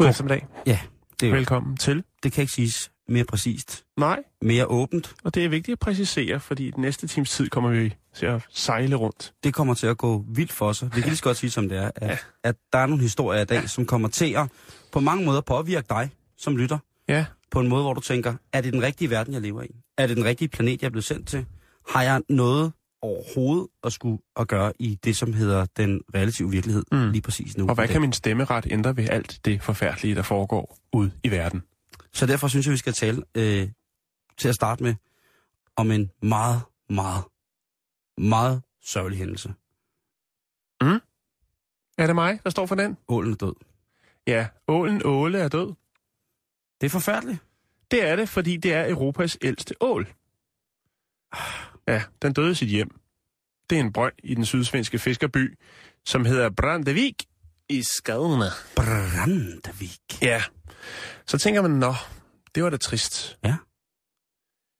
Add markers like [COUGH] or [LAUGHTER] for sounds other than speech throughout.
God eftermiddag. Ja, det, er Velkommen til. det kan ikke siges mere præcist. Nej, Mere åbent. og det er vigtigt at præcisere, fordi i den næste times tid kommer vi til at sejle rundt. Det kommer til at gå vildt for sig. Vi kan lige så godt sige, som det er. At, Ja. at der er nogle historier i dag, som kommer til at på mange måder påvirke dig, som lytter. Ja, På en måde, hvor du tænker, er det den rigtige verden, jeg lever i? Er det den rigtige planet, jeg er blevet sendt til? Har jeg noget overhovedet at skulle at gøre i det, som hedder den relative virkelighed Mm. mm. lige præcis nu? og hvad kan min stemmeret ændre ved alt det forfærdelige, der foregår ud i verden? Så derfor synes jeg, vi skal tale øh, til at starte med om en meget, meget, meget sørgelig hændelse. Er det mig, der står for den? Ålen er død. Ja, ålen Åle er død. Det er forfærdeligt. Det er det, fordi det er Europas ældste ål. Ja, den døde i sit hjem. Det er en brønd i den sydsvenske fiskerby, som hedder Brandevik i Skadene. Brandvik. Ja, så tænker man, nå, det var da trist.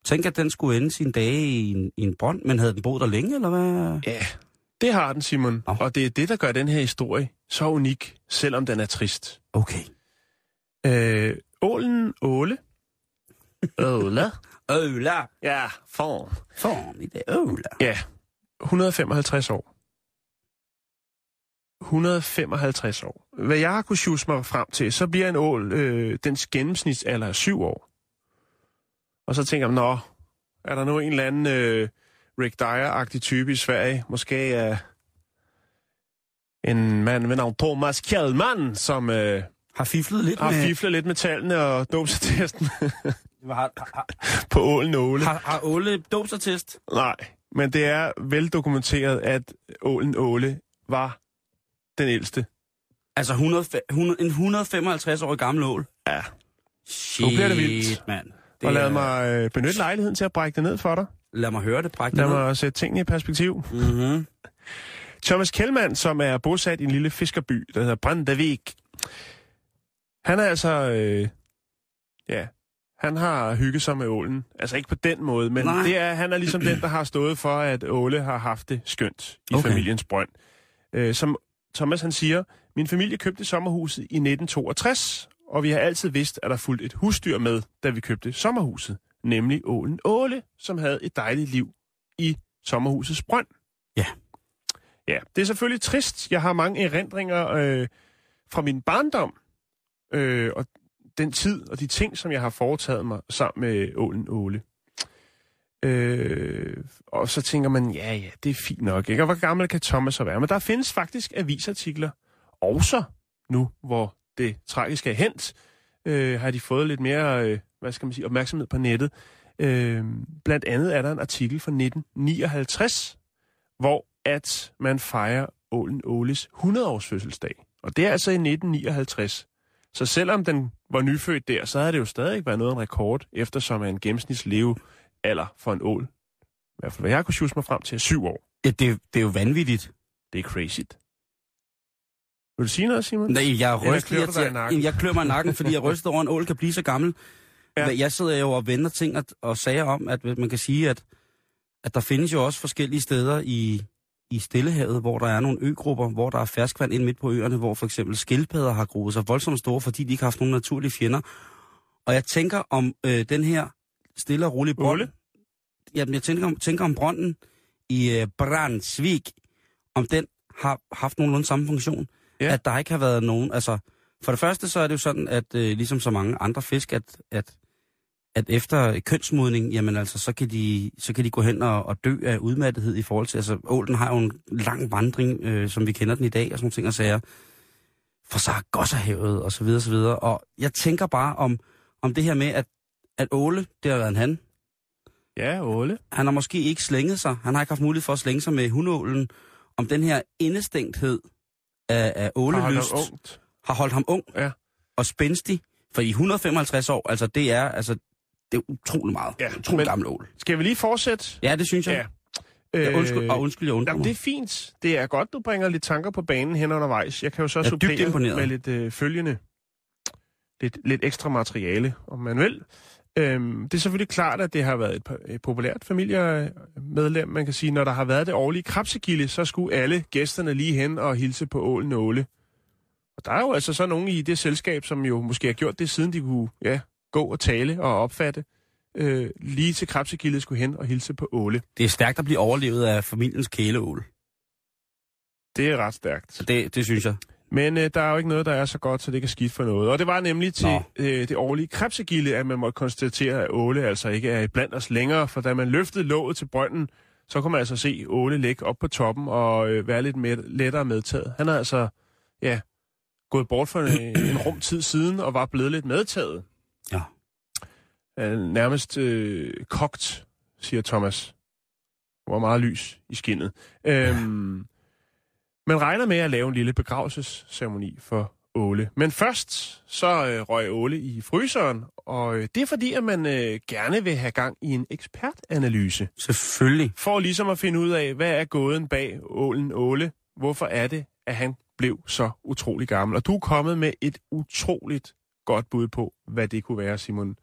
Tænk, at den skulle ende sine dage i en, i en brønd, men havde den boet der længe, eller hvad? Ja, det har den, Simon. Nå. Og det er det, der gør den her historie så unik, selvom den er trist. Okay. Øh, ålen Åle. Åle? Øla. Ja, for. Form i det. Øla. Ja, 155 år. 155 år. Hvad jeg har kunnet sjuse mig frem til, så bliver en ål, øh, dens gennemsnitsalder er 7 år. Og så tænker man, nå, er der nu en eller anden øh, Rick Dyer-agtig type i Sverige? Måske er en mand ved navn Thomas Kjellman, som øh, Har fiflet lidt har med... fiflet lidt med tallene og dåbsatesten [LAUGHS] Har, har, på ålen Åle. har, har Åle dåbsattest? Nej, men det er veldokumenteret, at ålen Åle var den ældste. Altså 100, 100, en 155 år gammel ål? Ja. Shit, Nu bliver det vildt. mand. Det og lad er- mig øh, benytte lejligheden til at brække det ned for dig. Lad mig høre det, bræk Lad mig sætte tingene i perspektiv. Mm-hmm. Thomas Kjellmann, som er bosat i en lille fiskerby, der hedder Brandavik. Han er altså... Øh, ja, han har hygget sig med ålen. Altså ikke på den måde, men Nej. det er, han er ligesom den, der har stået for, at Åle har haft det skønt i Okay. familiens brønd. Øh, som Thomas han siger, min familie købte sommerhuset i 1962, og vi har altid vidst, at der fulgte et husdyr med, da vi købte sommerhuset, nemlig ålen Åle, som havde et dejligt liv i sommerhusets brønd. Ja. Ja, det er selvfølgelig trist. Jeg har mange erindringer øh, fra min barndom, øh, og den tid og de ting, som jeg har foretaget mig sammen med ålen Åle. Øh, og så tænker man, ja, ja, det er fint nok. Ikke? Og hvor gammel kan Thomas så være? Men der findes faktisk avisartikler, også nu, hvor det tragiske er hent, øh, har de fået lidt mere, øh, hvad skal man sige, opmærksomhed på nettet. Øh, blandt andet er der en artikel fra 1959, hvor at man fejrer Ålen Åles 100-års fødselsdag. Og det er altså i 1959. Så selvom den var nyfødt der, så havde det jo stadig været noget af en rekord, eftersom er en gennemsnitsleve alder for en ål. I hvert fald, hvad jeg kunne sjuse mig frem til, er syv år. Ja, det, det er jo vanvittigt. Det er crazy. Vil du sige noget, Simon? Nej, jeg er klør Jeg, nakken? jeg, jeg klør mig i nakken, fordi jeg er rystet over, en ål kan blive så gammel. Ja. Ja. Jeg sidder jo og vender ting og, og sager om, at man kan sige, at, at der findes jo også forskellige steder i, i Stillehavet, hvor der er nogle øgrupper, hvor der er ferskvand ind midt på øerne, hvor for eksempel skildpadder har groet sig voldsomt store, fordi de ikke har haft nogen naturlige fjender. Og jeg tænker om øh, den her stille og rolige. Åle? Jamen, jeg tænker om, tænker om brønden i øh, Brandsvik, om den har haft nogenlunde samme funktion. Ja. At der ikke har været nogen... Altså, for det første så er det jo sådan, at øh, ligesom så mange andre fisk, at, at, at efter kønsmodning, jamen altså, så kan de, så kan de gå hen og, og dø af udmattethed i forhold til... Altså, ålen har jo en lang vandring, øh, som vi kender den i dag, og sådan nogle ting og sager. For Sargasserhavet, og så videre, så videre. Og jeg tænker bare om, om det her med, at, at Åle, det har været en han, Ja, Åle. han har måske ikke slænget sig, han har ikke haft mulighed for at slænge sig med hundålen, om den her indestængthed af, af Har holdt ålelyst ham ungt. har holdt ham ung. Ja. og spændstig. For i 155 år, altså det er, altså, det er utrolig meget. Ja, utrolig men- gammel ål. Skal vi lige fortsætte? Ja, det synes jeg. Ja. Ja, undskyld, og undskyld, jeg undrer Jamen, det er fint. Det er godt, du bringer lidt tanker på banen hen undervejs. Jeg kan jo så er supplere med lidt øh, følgende. Lidt, lidt ekstra materiale, om man vil. Øhm, det er selvfølgelig klart, at det har været et, et populært familiemedlem. Man kan sige, når der har været det årlige krabsegilde, så skulle alle gæsterne lige hen og hilse på ålen Åle. Og der er jo altså så nogen i det selskab, som jo måske har gjort det, siden de kunne ja, gå og tale og opfatte. Øh, lige til krabsegildet skulle hen og hilse på Åle. Det er stærkt at blive overlevet af familiens kæleål. Det er ret stærkt. Det, det synes jeg. Men øh, der er jo ikke noget, der er så godt, så det kan skidt for noget. Og det var nemlig til Nå. øh, det årlige krebsegilde, at man måtte konstatere, at Åle altså ikke er blandt os længere. For da man løftede låget til brønden, så kunne man altså se Åle ligge op på toppen og øh, være lidt med, lettere medtaget. Han er altså, ja, gået bort for en, en rum tid siden og var blevet lidt medtaget. Øh, nærmest øh, kogt, siger Thomas. Var meget lys i skinnet. Øhm, man regner med at lave en lille begravelsesceremoni for Åle. Men først så øh, røg Åle i fryseren, og øh, det er fordi, at man øh, gerne vil have gang i en ekspertanalyse. Selvfølgelig. For ligesom at finde ud af, hvad er gåden bag Ålen Åle? Hvorfor er det, at han blev så utrolig gammel? Og du er kommet med et utroligt godt bud på, hvad det kunne være, Simon.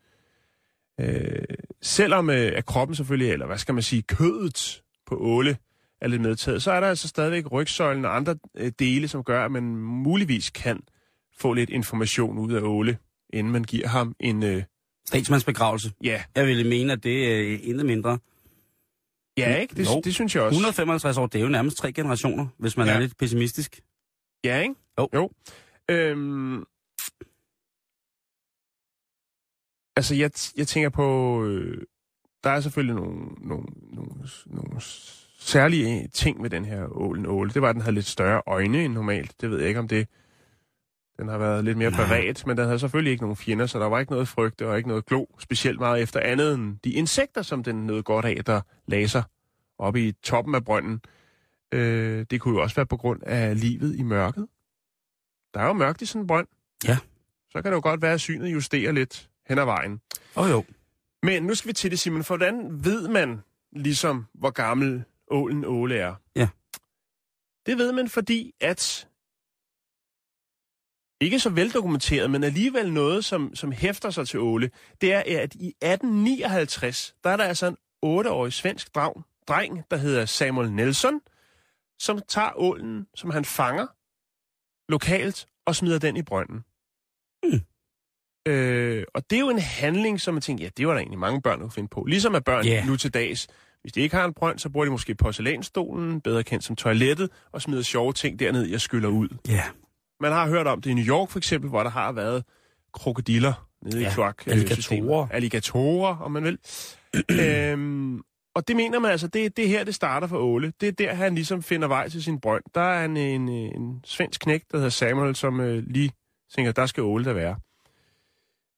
Øh, selvom øh, at kroppen selvfølgelig, eller hvad skal man sige, kødet på Åle er lidt medtaget, så er der altså stadigvæk rygsøjlen og andre øh, dele, som gør, at man muligvis kan få lidt information ud af Åle, inden man giver ham en, øh, Statsmandsbegravelse. ja, Jeg ville mene, at det er intet mindre. ja ikke? Det, det synes jeg også. 155 år, det er jo nærmest tre generationer, hvis man Ja. er lidt pessimistisk. Ja, ikke? Jo. jo. Øhm, altså, jeg, jeg tænker på... Øh, der er selvfølgelig nogle, nogle, nogle, nogle særlige ting med den her ålen åle. Det var, at den havde lidt større øjne end normalt. Det ved jeg ikke, om det... Den har været lidt mere beredt, men den havde selvfølgelig ikke nogen fjender, så der var ikke noget frygt og ikke noget glo, specielt meget efter andet end de insekter, som den nød godt af, der lagde sig oppe i toppen af brønden. Øh, det kunne jo også være på grund af livet i mørket. Der er jo mørkt i sådan en brønd. Ja. Så kan det jo godt være, at synet justerer lidt hen ad vejen. Åh oh, jo. Men nu skal vi til det, Simon. For hvordan ved man ligesom, hvor gammel ålen Åle er? Ja. Det ved man, fordi at ikke så veldokumenteret, men alligevel noget, som, som hæfter sig til Åle, det er, at i 1859, der er der altså en 8-årig svensk drag, dreng, der hedder Samuel Nelson, som tager ålen, som han fanger lokalt, og smider den i brønden. Mm. Øh, og det er jo en handling, som man tænker, ja, det var der egentlig mange børn, der kunne finde på. Ligesom at børn yeah. nu til dags, hvis de ikke har en brønd, så bruger de måske porcelænsstolen, bedre kendt som toilettet, og smider sjove ting derned, jeg skyller ud. Ja. Man har hørt om det i New York for eksempel, hvor der har været krokodiller nede Ja, i kloak. alligatorer. Alligatorer, om man vil. [CLEARS THROAT] øhm, og det mener man altså, det det her, det starter for Åle. Det er der, han ligesom finder vej til sin brønd. Der er en, en, en svensk knæk, der hedder Samuel, som øh, lige tænker, der skal Åle der være.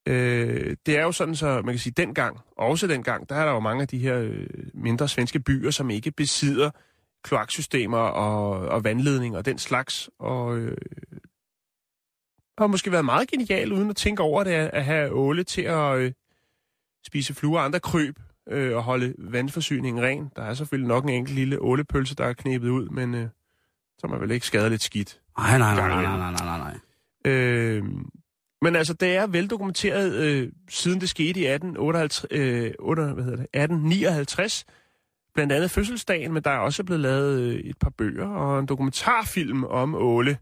Øh, det er jo sådan, så man kan sige, dengang, også dengang, der er der jo mange af de her øh, mindre svenske byer, som ikke besidder kloaksystemer og, og vandledning og den slags. Og øh, har måske været meget genial, uden at tænke over det, at have åle til at øh, spise fluer og andre kryb øh, og holde vandforsyningen ren. Der er selvfølgelig nok en enkelt lille ålepølse, der er knæbet ud, men øh, så er man vel ikke skadet lidt skidt. Nej, nej, nej, nej, nej, nej, nej. Øh, men altså, det er veldokumenteret, øh, siden det skete i 1858, øh, 8, hvad hedder det, 1859. Blandt andet fødselsdagen, men der er også blevet lavet øh, et par bøger og en dokumentarfilm om Åle,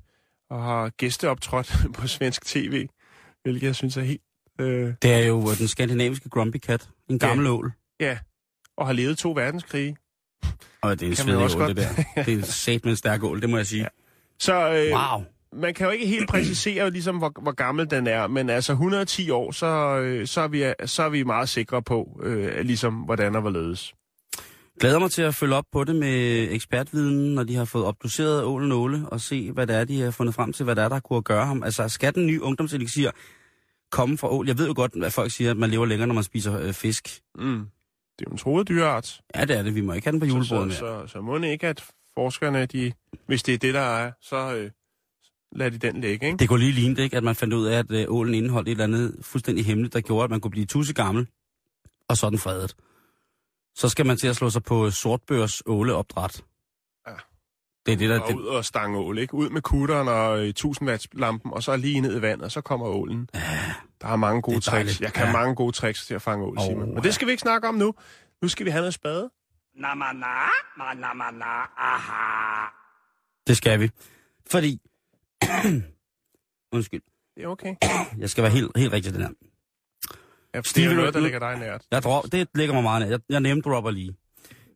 og har gæsteoptrådt [LAUGHS] på svensk tv, hvilket jeg synes er helt... Øh, Det er jo øh, den skandinaviske Grumpy Cat. En gammel ja. ål. ja, og har levet to verdenskrige. Og det er en svedig ål, det der. Det er en [LAUGHS] sat med en stærk ål, det må jeg sige. Ja. Så øh, Wow. Man kan jo ikke helt præcisere, ligesom, hvor, hvor gammel den er, men altså 110 år, så, øh, så, er, vi, så er vi meget sikre på, øh, ligesom, hvordan og hvorledes. Glæder mig til at følge op på det med ekspertviden, når de har fået obduceret ålen åle, og se, hvad det er, de har fundet frem til, hvad det er, der kunne gøre ham. Altså, skal den nye ungdomselixir komme fra ål? Jeg ved jo godt, at folk siger, at man lever længere, når man spiser øh, fisk. Mm. Det er jo en troet dyreart. Ja, det er det. Vi må ikke have den på julebordet så, så, så, så må det ikke, at forskerne, de, hvis det er det, der er, så øh, lader de den ligge, ikke? Det kunne lige ligne det, ikke? At man fandt ud af, at øh, ålen indeholdt et eller andet fuldstændig hemmeligt, der gjorde, at man kunne blive tusse gammel, og så den fredet. Så skal man til at slå sig på sortbørs åleopdræt. Ja. Det er det, der... Og Det, ud og stange ål, ikke? Ud med kutteren og øh, 1000 watts lampen, og så lige ned i vandet, og så kommer ålen. Der er mange gode er dejligt. tricks. Jeg kan Ja. mange gode tricks til at fange ål, Åh, Simon. Men ja. det skal vi ikke snakke om nu. Nu skal vi have noget spade. det skal vi. Fordi... [COUGHS] Undskyld. Det er okay. Jeg skal være helt, helt rigtig den her. Ja, det Stevie er noget, der ligger dig nært. Jeg drop, det ligger mig meget ned. Jeg, jeg name dropper lige.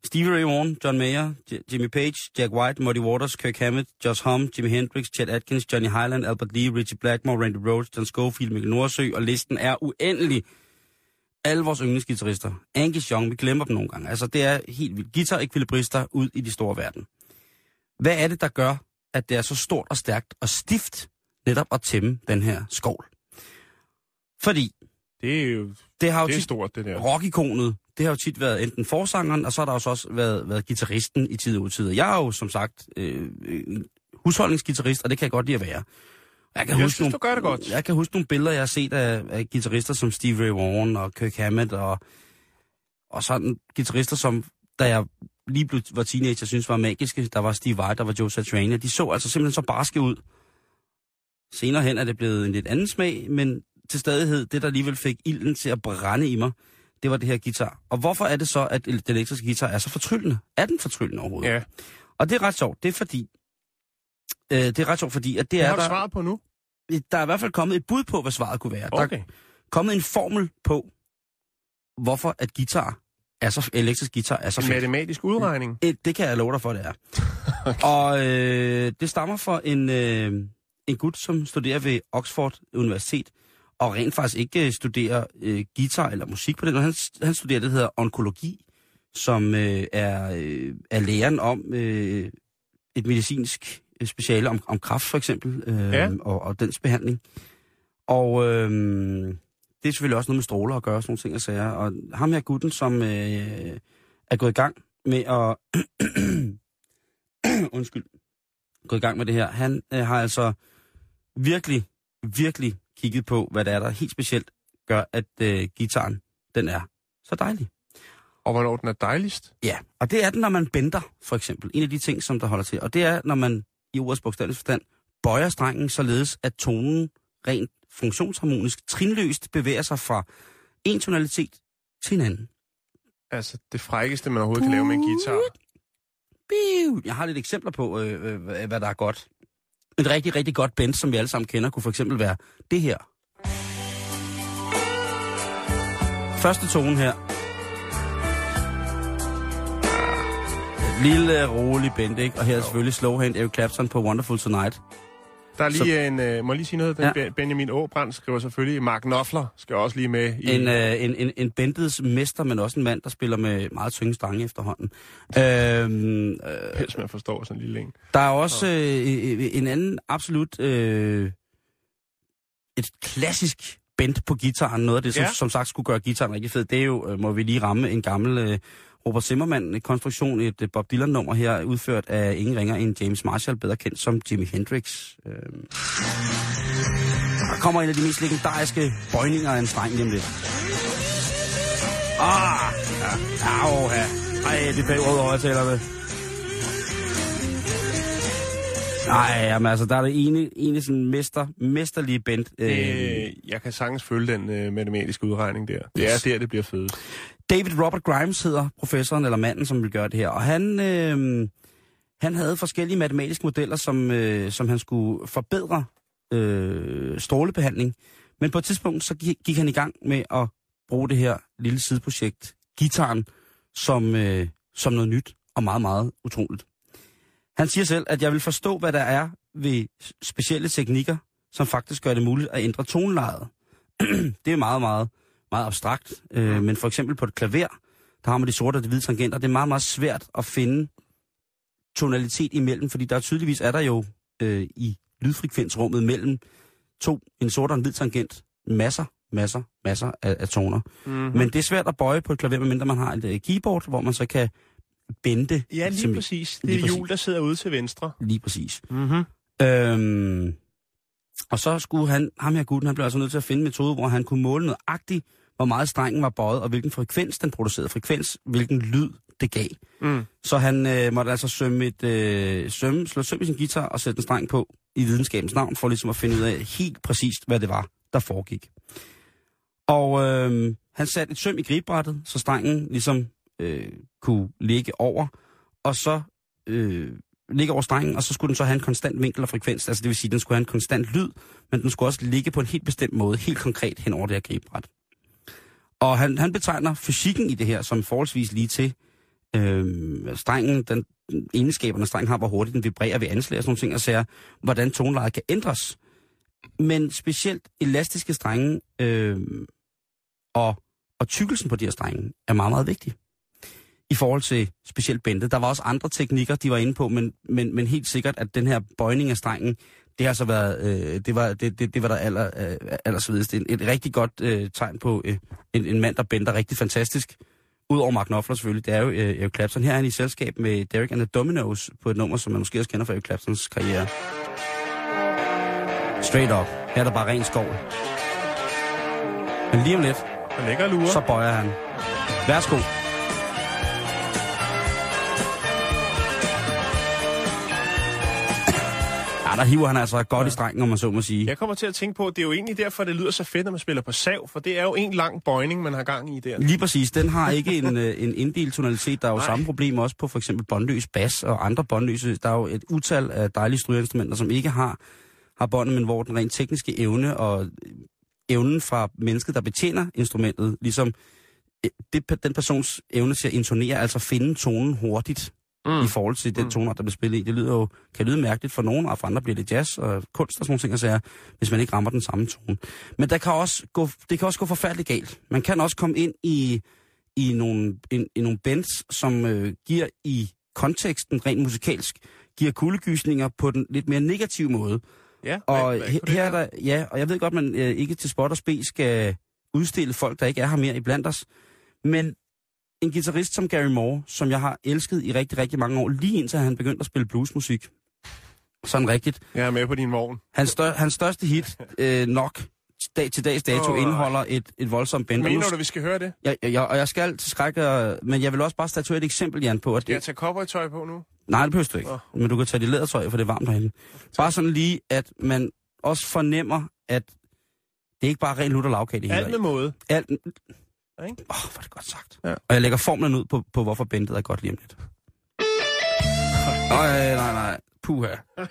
Stevie Ray Vaughan, John Mayer, J- Jimmy Page, Jack White, Muddy Waters, Kirk Hammett, Josh Hum, Jimi Hendrix, Chet Atkins, Johnny Highland, Albert Lee, Richie Blackmore, Randy Rhoads, John Schofield, Mikkel Nordsø, og listen er uendelig. Alle vores yndlingsgitarrister. Angus Young, vi glemmer dem nogle gange. Altså, det er helt vildt. Guitar-ekvilibrister ud i de store verden. Hvad er det, der gør, at det er så stort og stærkt og stift netop at tæmme den her skovl? Fordi Det er jo det har jo det er tit stort, det der. rockikonet, det har jo tit været enten forsangeren, og så har der jo så også været, været gitarristen i tid og utid. Jeg er jo som sagt øh, husholdningsgitarrist, og det kan jeg godt lide at være. Jeg kan, Jeg huske synes, nogle, du gør det godt. jeg kan huske nogle billeder, jeg har set af, af guitarister som Steve Ray Vaughan og Kirk Hammett, og, og sådan guitarister, som da jeg lige blev, var teenager, synes var magiske. Der var Steve Vai, der var Joe Satriani. De så altså simpelthen så barske ud. Senere hen er det blevet en lidt anden smag, men til stadighed, det der alligevel fik ilden til at brænde i mig, det var det her guitar. Og hvorfor er det så, at den elektriske guitar er så fortryllende? Er den fortryllende overhovedet? Ja, Og det er ret sjovt. Det er fordi, øh, det er ret sjovt, fordi at det det er har du der, svaret på nu. der er i hvert fald kommet et bud på, hvad svaret kunne være. Der er Okay. kommet en formel på, hvorfor at guitar er så, elektrisk guitar er så En fedt. matematisk udregning. Eh, Det kan jeg love dig for, det er. [LAUGHS] okay. Og øh, det stammer fra en, øh, en gut, som studerer ved Oxford Universitet, og rent faktisk ikke øh, studerer øh, guitar eller musik på den. Han, han studerer det, der hedder onkologi, som øh, er, øh, er læren om øh, et medicinsk øh, speciale om, om kræft for eksempel, øh, Ja. og, og dens behandling. Og øh, det er selvfølgelig også noget med stråler at gøre, sådan nogle ting og sager. Og ham her gutten, som øh, er gået i gang med at... [CLEARS THROAT] undskyld. Gået i gang med det her. Han øh, har altså virkelig, virkelig kigget på, hvad det er, der helt specielt gør, at øh, gitaren, den er så dejlig. Og hvornår den er dejligst. Ja, og det er den, når man bender, for eksempel. En af de ting, som der holder til. Og det er, når man i ordets bogstavelige forstand bøjer strengen, således at tonen rent funktionsharmonisk, trinløst bevæger sig fra en tonalitet til en anden. Altså, det frækkeste, man overhovedet kan lave med en guitar. Jeg har lidt eksempler på, øh, øh, hvad der er godt. Et rigtig, rigtig godt bend, som vi alle sammen kender, kunne for eksempel være det her. Første tone her. Lille, rolig bend, ikke? Og her er selvfølgelig slowhand Eric Clapton på Wonderful Tonight. Der er lige en, øh, må jeg lige sige noget? Den Ja. ja. Benjamin Åbrand skriver selvfølgelig, Mark Knopfler skal også lige med i... En, øh, en, en, en bendets mester, men også en mand, der spiller med meget tynge stange efterhånden. Øhm, øh, Helst man forstår sådan en lille en. Der er også øh, en anden absolut øh, et klassisk bend på gitaren. Noget af det, som, Ja. som sagt skulle gøre gitaren rigtig fed, det er jo, øh, må vi lige ramme, en gammel øh, Robert Zimmermann-konstruktion, et Bob Dylan-nummer her, udført af ingen ringer end James Marshall, bedre kendt som Jimi Hendrix. Øh. Der kommer en af de mest legendariske bøjninger af en streng lige om lidt. Ah! Ja. Au, ja. Ej, det er over højtalerne. Nej, jamen altså, der er det ene, ene sådan mester, mesterlige band. Øh, Øh, jeg kan sagtens følge den øh, matematiske udregning der. Det er Yes. der, det bliver fedest. David Robert Grimes hedder professoren eller manden, som vil gøre det her. Og han, øh, han havde forskellige matematiske modeller, som, øh, som han skulle forbedre øh, strålebehandling. Men på et tidspunkt, så gik, gik han i gang med at bruge det her lille sideprojekt, gitaren, som, øh, som noget nyt og meget, meget utroligt. Han siger selv, at jeg vil forstå, hvad der er ved specielle teknikker, som faktisk gør det muligt at ændre tonelejet. [CLEARS THROAT] det er meget, meget, meget abstrakt. Øh, men for eksempel på et klaver, der har man de sorte og de hvide tangenter. Det er meget, meget svært at finde tonalitet imellem, fordi der tydeligvis er der jo øh, i lydfrekvensrummet mellem to, en sort og en hvid tangent, masser, masser, masser af, af toner. Mm-hmm. Men det er svært at bøje på et klaver, medmindre man har et øh, keyboard, hvor man så kan bende. Ja, lige som- præcis. Det lige er præcis. hjul, der sidder ude til venstre. Lige præcis. Mm-hmm. Øhm, Og så skulle han, ham her gutten, han blev altså nødt til at finde en metode, hvor han kunne måle nøjagtigt, hvor meget strengen var bøjet, og hvilken frekvens den producerede. Frekvens, hvilken lyd det gav. Mm. Så han øh, måtte altså sømme et, øh, sømme, slå søm i sin guitar og sætte en streng på i videnskabens navn, for ligesom at finde ud af helt præcist, hvad det var, der foregik. Og øh, han satte et søm i gribrættet, så strengen ligesom øh, kunne ligge over, og så øh, ligge over strengen, og så skulle den så have en konstant vinkel og frekvens. Altså det vil sige, at den skulle have en konstant lyd, men den skulle også ligge på en helt bestemt måde, helt konkret hen over det her gribebræt. Og han, han betegner fysikken i det her som forholdsvis lige til. Øh, strengen, den egenskaberne strengen har, hvor hurtigt den vibrerer ved anslag og sådan nogle ting, og ser, hvordan tonelejet kan ændres. Men specielt elastiske strenge øh, og, og tykkelsen på de her strenge er meget, meget vigtig i forhold til specielt bændet. Der var også andre teknikker, de var inde på, men, men, men helt sikkert, at den her bøjning af strengen, det har så været, øh, det var, det, det, det var der aller, øh, allersvedest. Et, et rigtig godt øh, tegn på øh, en, en mand, der bænder rigtig fantastisk. Udover Mark Knopfler selvfølgelig, det er jo øh, Eric Clapton. Her er han i selskab med Derek and the Dominos på et nummer, som man måske også kender fra Eric Claptons karriere. Straight up. Her er der bare ren skov. Men lige om lidt, ligger lurer. så bøjer han. Værsgo. Der hiver han altså godt i strengen, om man så må sige. Jeg kommer til at tænke på, at det er jo egentlig derfor, det lyder så fedt, når man spiller på sav, for det er jo en lang bøjning, man har gang i der. Lige præcis. Den har ikke en, øh, en inddelt tonalitet. Der er jo Nej. samme problem også på for eksempel båndløs bas og andre båndløse. Der er jo et utal af dejlige strygeinstrumenter, som ikke har, har båndet, men hvor den rent tekniske evne og evnen fra mennesket, der betjener instrumentet, ligesom øh, det, den persons evne til at intonere, altså finde tonen hurtigt mm. i forhold til den Mm. toner, der bliver spillet i. Det lyder jo, kan lyde mærkeligt for nogen, og for andre bliver det jazz og kunst og sådan nogle ting, sige, hvis man ikke rammer den samme tone. Men der kan også gå, det kan også gå forfærdeligt galt. Man kan også komme ind i, i, nogle, i, i nogle bands, som øh, giver i konteksten rent musikalsk, giver kuldegysninger på den lidt mere negative måde. Ja, Og hvad- hvad her er der, ja, og jeg ved godt, man øh, ikke til spot og spe skal udstille folk, der ikke er her mere i blandt os. Men en guitarist som Gary Moore, som jeg har elsket i rigtig, rigtig mange år, lige indtil han begyndte at spille bluesmusik. Sådan rigtigt. Jeg er med på din vogn. Hans, stør, hans største hit, øh, nok dag, til dags dato, Åh. indeholder et, et voldsomt band. Mener du, vi skal høre det? jeg, jeg, og jeg skal til skræk, men jeg vil også bare statuere et eksempel, Jan, på, at Skal jeg tage cowboytøj på nu? Nej, det behøver du ikke. Åh. Men du kan tage dit lædertøj, for det er varmt herinde. Bare sådan lige, at man også fornemmer, at det er ikke bare ren lutter lavkage. Alt med måde. Alt... Åh, ikke? oh, hvor er det godt sagt. Ja. Og jeg lægger formlen ud på, på hvorfor bandet er godt lige om lidt. Nej, nej, nej. Puha. [LAUGHS]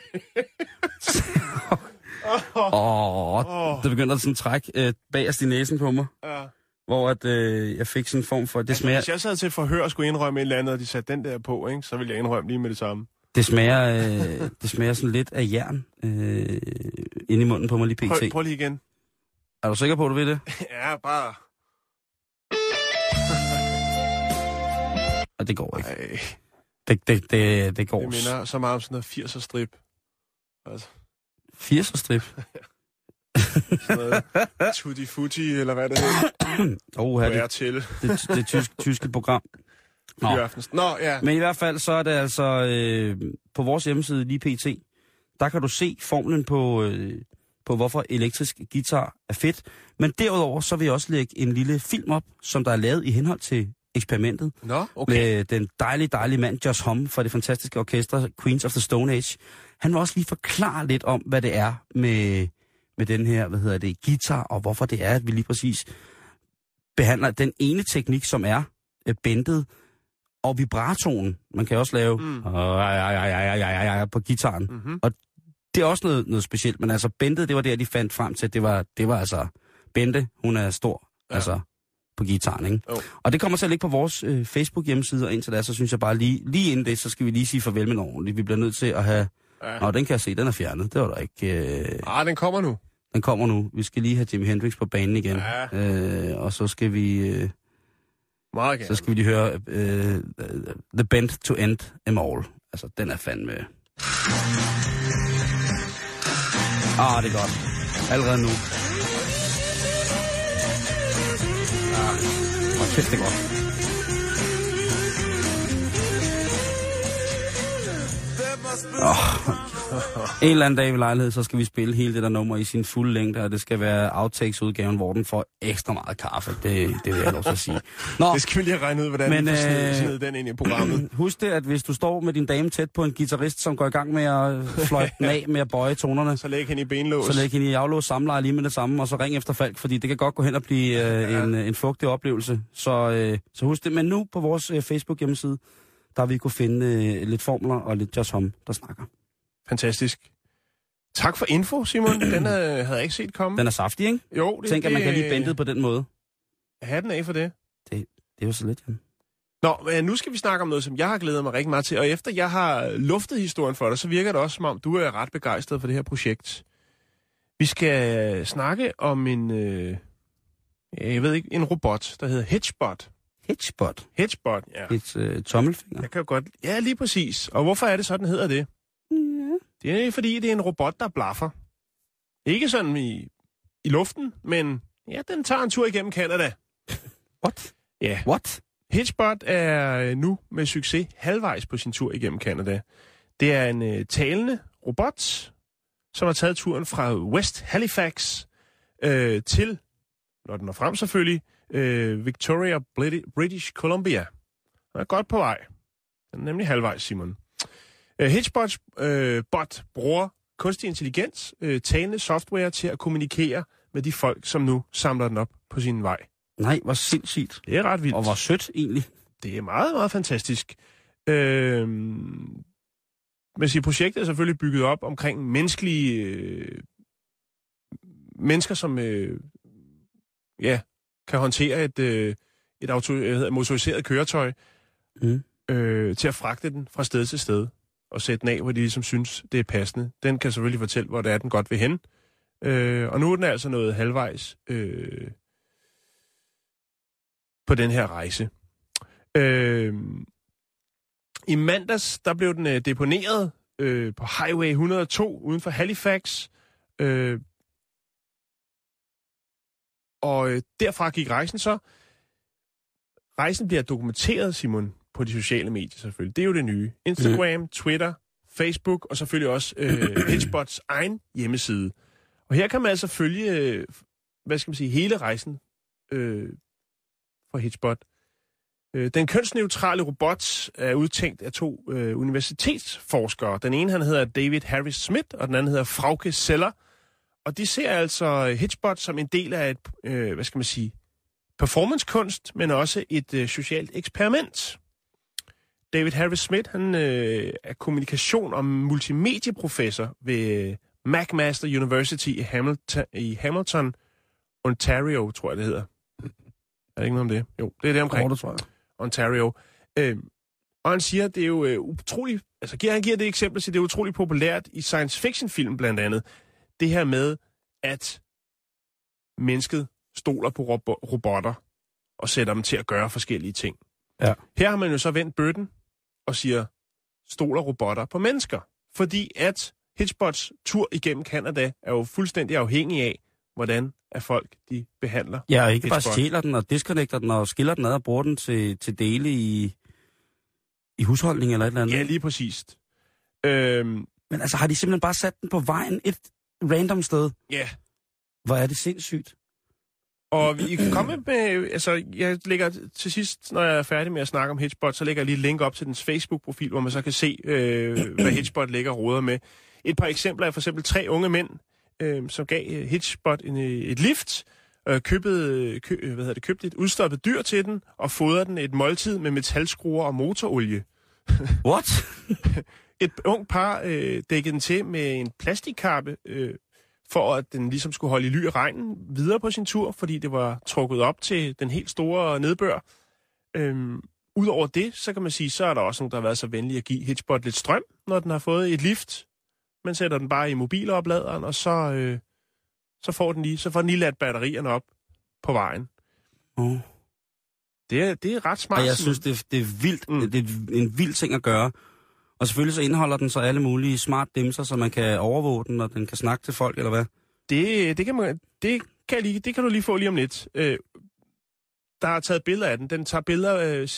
Åh, oh, det begynder sådan at trække øh, bagerst i næsen på mig, Ja. hvor at, øh, jeg fik sådan en form for... Det Altså, smager, hvis jeg sad til forhør og skulle indrømme et eller andet, og de satte den der på, ikke, så ville jeg indrømme lige med det samme. det smager, øh, det smager sådan lidt af jern øh, inde i munden på mig lige pt. Prøv, prøv lige igen. Er du sikker på, at du ved det? [LAUGHS] Ja, bare... Og det går ikke. Ej, Det, det, det, det går. det minder så meget om sådan noget 80'er strip. Altså, 80'er strip. [LAUGHS] sådan noget tutti futti, eller hvad det hedder. [COUGHS] Oh, På det, RTL. det, det, det tysk, tyske program. Nå. Nå, ja. Men i hvert fald, så er det altså øh, på vores hjemmeside lige pt. Der kan du se formlen på, øh, på, hvorfor elektrisk guitar er fedt. Men derudover, så vil jeg også lægge en lille film op, som der er lavet i henhold til eksperimentet. Nå, okay. Med den dejlige, dejlige mand, Josh Homme fra det fantastiske orkester Queens of the Stone Age. Han vil også lige forklare lidt om, hvad det er med, med den her, hvad hedder det, guitar, og hvorfor det er, at vi lige præcis behandler den ene teknik, som er øh, bendet, og vibratonen. Man kan også lave Mm. øh, på gitaren. Mm-hmm. Det er også noget, noget specielt, men altså bendet, det var der, de fandt frem til, det var, det var altså, Bente, hun er stor, ja. altså på gitaren, ikke? Jo. Og det kommer til at ligge på vores øh, Facebook-hjemmeside, og indtil da, så synes jeg bare lige, lige inden det, så skal vi lige sige farvel med ordentligt. Vi bliver nødt til at have... Ja. Nå, den kan jeg se, den er fjernet. Det var der ikke... Øh... Ah, den kommer nu. Den kommer nu. Vi skal lige have Jimi Hendrix på banen igen. Ja. Øh, og så skal vi... Øh... Meget gerne. Så skal vi lige høre øh, The Bend to End Em All. Altså, den er fandme... Ah, det er godt. Allerede nu. Hvor kæft, det er godt. Åh, [LAUGHS] En eller anden dag ved lejlighed, så skal vi spille hele det der nummer i sin fulde længde, og det skal være outtakes-udgaven, hvor den får ekstra meget kaffe. Det, det vil jeg lov til at sige. Nå, Det skal vi lige have regnet ud, hvordan Men, vi får øh, den ind i programmet. [CLEARS THROAT] husk det, at hvis du står med din dame tæt på en guitarist, som går i gang med at fløjte den af med at bøje tonerne, Så læg hende i benlås. så læg hende i aflås samleje lige med det samme, og så ring efter Falk, fordi det kan godt gå hen og blive øh, en, en fugtig oplevelse. Så, øh, så husk det. Men nu på vores øh, Facebook hjemmeside, der vi kunne finde øh, lidt formler og lidt Just Hum, der snakker. Fantastisk. Tak for info, Simon. Den øh, havde jeg ikke set komme. Den er saftig, ikke? jo, det, Tænk, at man kan det- lide bandet på den måde. Hatten af for det. Det er jo så lidt, Jan. Nå, men nu skal vi snakke om noget, som jeg har glædet mig rigtig meget til. Og efter jeg har luftet historien for dig, så virker det også, som om du er ret begejstret for det her projekt. Vi skal snakke om en, øh, ja, jeg ved ikke, en robot, der hedder Hedgebot. Hedgebot. Hedgebot, ja. Et øh, tommelfinger. Jeg kan jo godt... Ja, lige præcis. Og hvorfor er det sådan, hedder det? Det er fordi, det er en robot, der blaffer. Ikke sådan i, i luften, men ja, den tager en tur igennem Canada. [LAUGHS] What? Ja. What? Hitchbot er øh, nu med succes halvvejs på sin tur igennem Canada. Det er en øh, talende robot, som har taget turen fra West Halifax øh, til, når den når frem selvfølgelig, øh, Victoria, Brit- British Columbia. Den er godt på vej. Den er nemlig halvvejs, Simon. Øh, Hitchbot øh, bot bruger kunstig intelligens, øh, talende software til at kommunikere med de folk, som nu samler den op på sin vej. Nej, hvor sindssygt. Det er ret vildt. Og hvor sødt egentlig. Det er meget, meget fantastisk. Øh, men sige, projektet er selvfølgelig bygget op omkring menneskelige... Øh, mennesker, som øh, ja, kan håndtere et, øh, et auto, øh, motoriseret køretøj Mm. øh, til at fragte den fra sted til sted og sætte den af, hvor de ligesom synes, det er passende. Den kan selvfølgelig fortælle, hvor det er, den godt vil hen. Øh, og nu er den altså nået halvvejs øh, på den her rejse. Øh, I mandags, der blev den øh, deponeret øh, på Highway 102 uden for Halifax. Øh, og øh, derfra gik rejsen så. Rejsen bliver dokumenteret, Simon, på de sociale medier selvfølgelig. Det er jo det nye. Instagram, Twitter, Facebook og selvfølgelig også øh, [CLEARS THROAT] Hitchbots egen hjemmeside. Og her kan man altså følge, øh, hvad skal man sige, hele rejsen øh, for Hitchbot. Øh, den kønsneutrale robot er udtænkt af to øh, universitetsforskere. Den ene han hedder David Harris Smith, og den anden hedder Frauke Seller. Og de ser altså Hitchbot som en del af et, øh, hvad skal man sige, performancekunst, men også et øh, socialt eksperiment. David Harris Smith, han øh, er kommunikation- og multimedieprofessor ved McMaster University i Hamilton, i Hamilton, Ontario, tror jeg det hedder. Er det ikke noget om det? Jo, det er det omkring. Tror jeg. Ontario. Øhm, og han siger, at det er jo øh, utrolig... Altså, giver- han giver det eksempel til, at det er utrolig populært i science fiction film blandt andet. Det her med, at mennesket stoler på robo- robotter og sætter dem til at gøre forskellige ting. Ja. Her har man jo så vendt bøtten og siger, stoler robotter på mennesker. Fordi at Hitchbots tur igennem Canada er jo fuldstændig afhængig af, hvordan at folk de behandler. Ja, og ikke bare Hitchbot. stjæler den og disconnecter den og skiller den ad og bruger den til, til dele i, i husholdning eller et eller andet. Ja, lige præcis. Øhm, Men altså, har de simpelthen bare sat den på vejen et random sted? ja, Hvor er det sindssygt. Og vi kan komme med, altså jeg lægger til sidst, når jeg er færdig med at snakke om Hitchbot, så lægger jeg lige et link op til dens Facebook-profil, hvor man så kan se, øh, hvad Hitchbot lægger og råder med. Et par eksempler er for eksempel tre unge mænd, øh, som gav øh, Hitchbot en, øh, et lift, øh, købede, kø, øh, hvad hedder det, købte et udstoppet dyr til den, og fodrede den et måltid med metalskruer og motorolie. What? [LAUGHS] Et ung par øh, dækkede den til med en plastikkappe, øh, for at den ligesom skulle holde i ly af regnen videre på sin tur, fordi det var trukket op til den helt store nedbør. Øhm, Udover det, så kan man sige, så er der også nogen, der har været så venlige at give Hitchbot lidt strøm, når den har fået et lift. Man sætter den bare i mobilopladeren, og så, øh, så, får den lige, så får den lige ladt batterierne op på vejen. Oh. Det er, det er ret smart. Og jeg synes, det, det er vildt. Mm. Det er en vild ting at gøre. Og selvfølgelig så indeholder den så alle mulige smart dimser, så man kan overvåge den, og den kan snakke til folk, eller hvad? Det, det, kan, man, det, kan lige, det kan du lige få lige om lidt. Øh, der er taget billeder af den. Den tager billeder øh,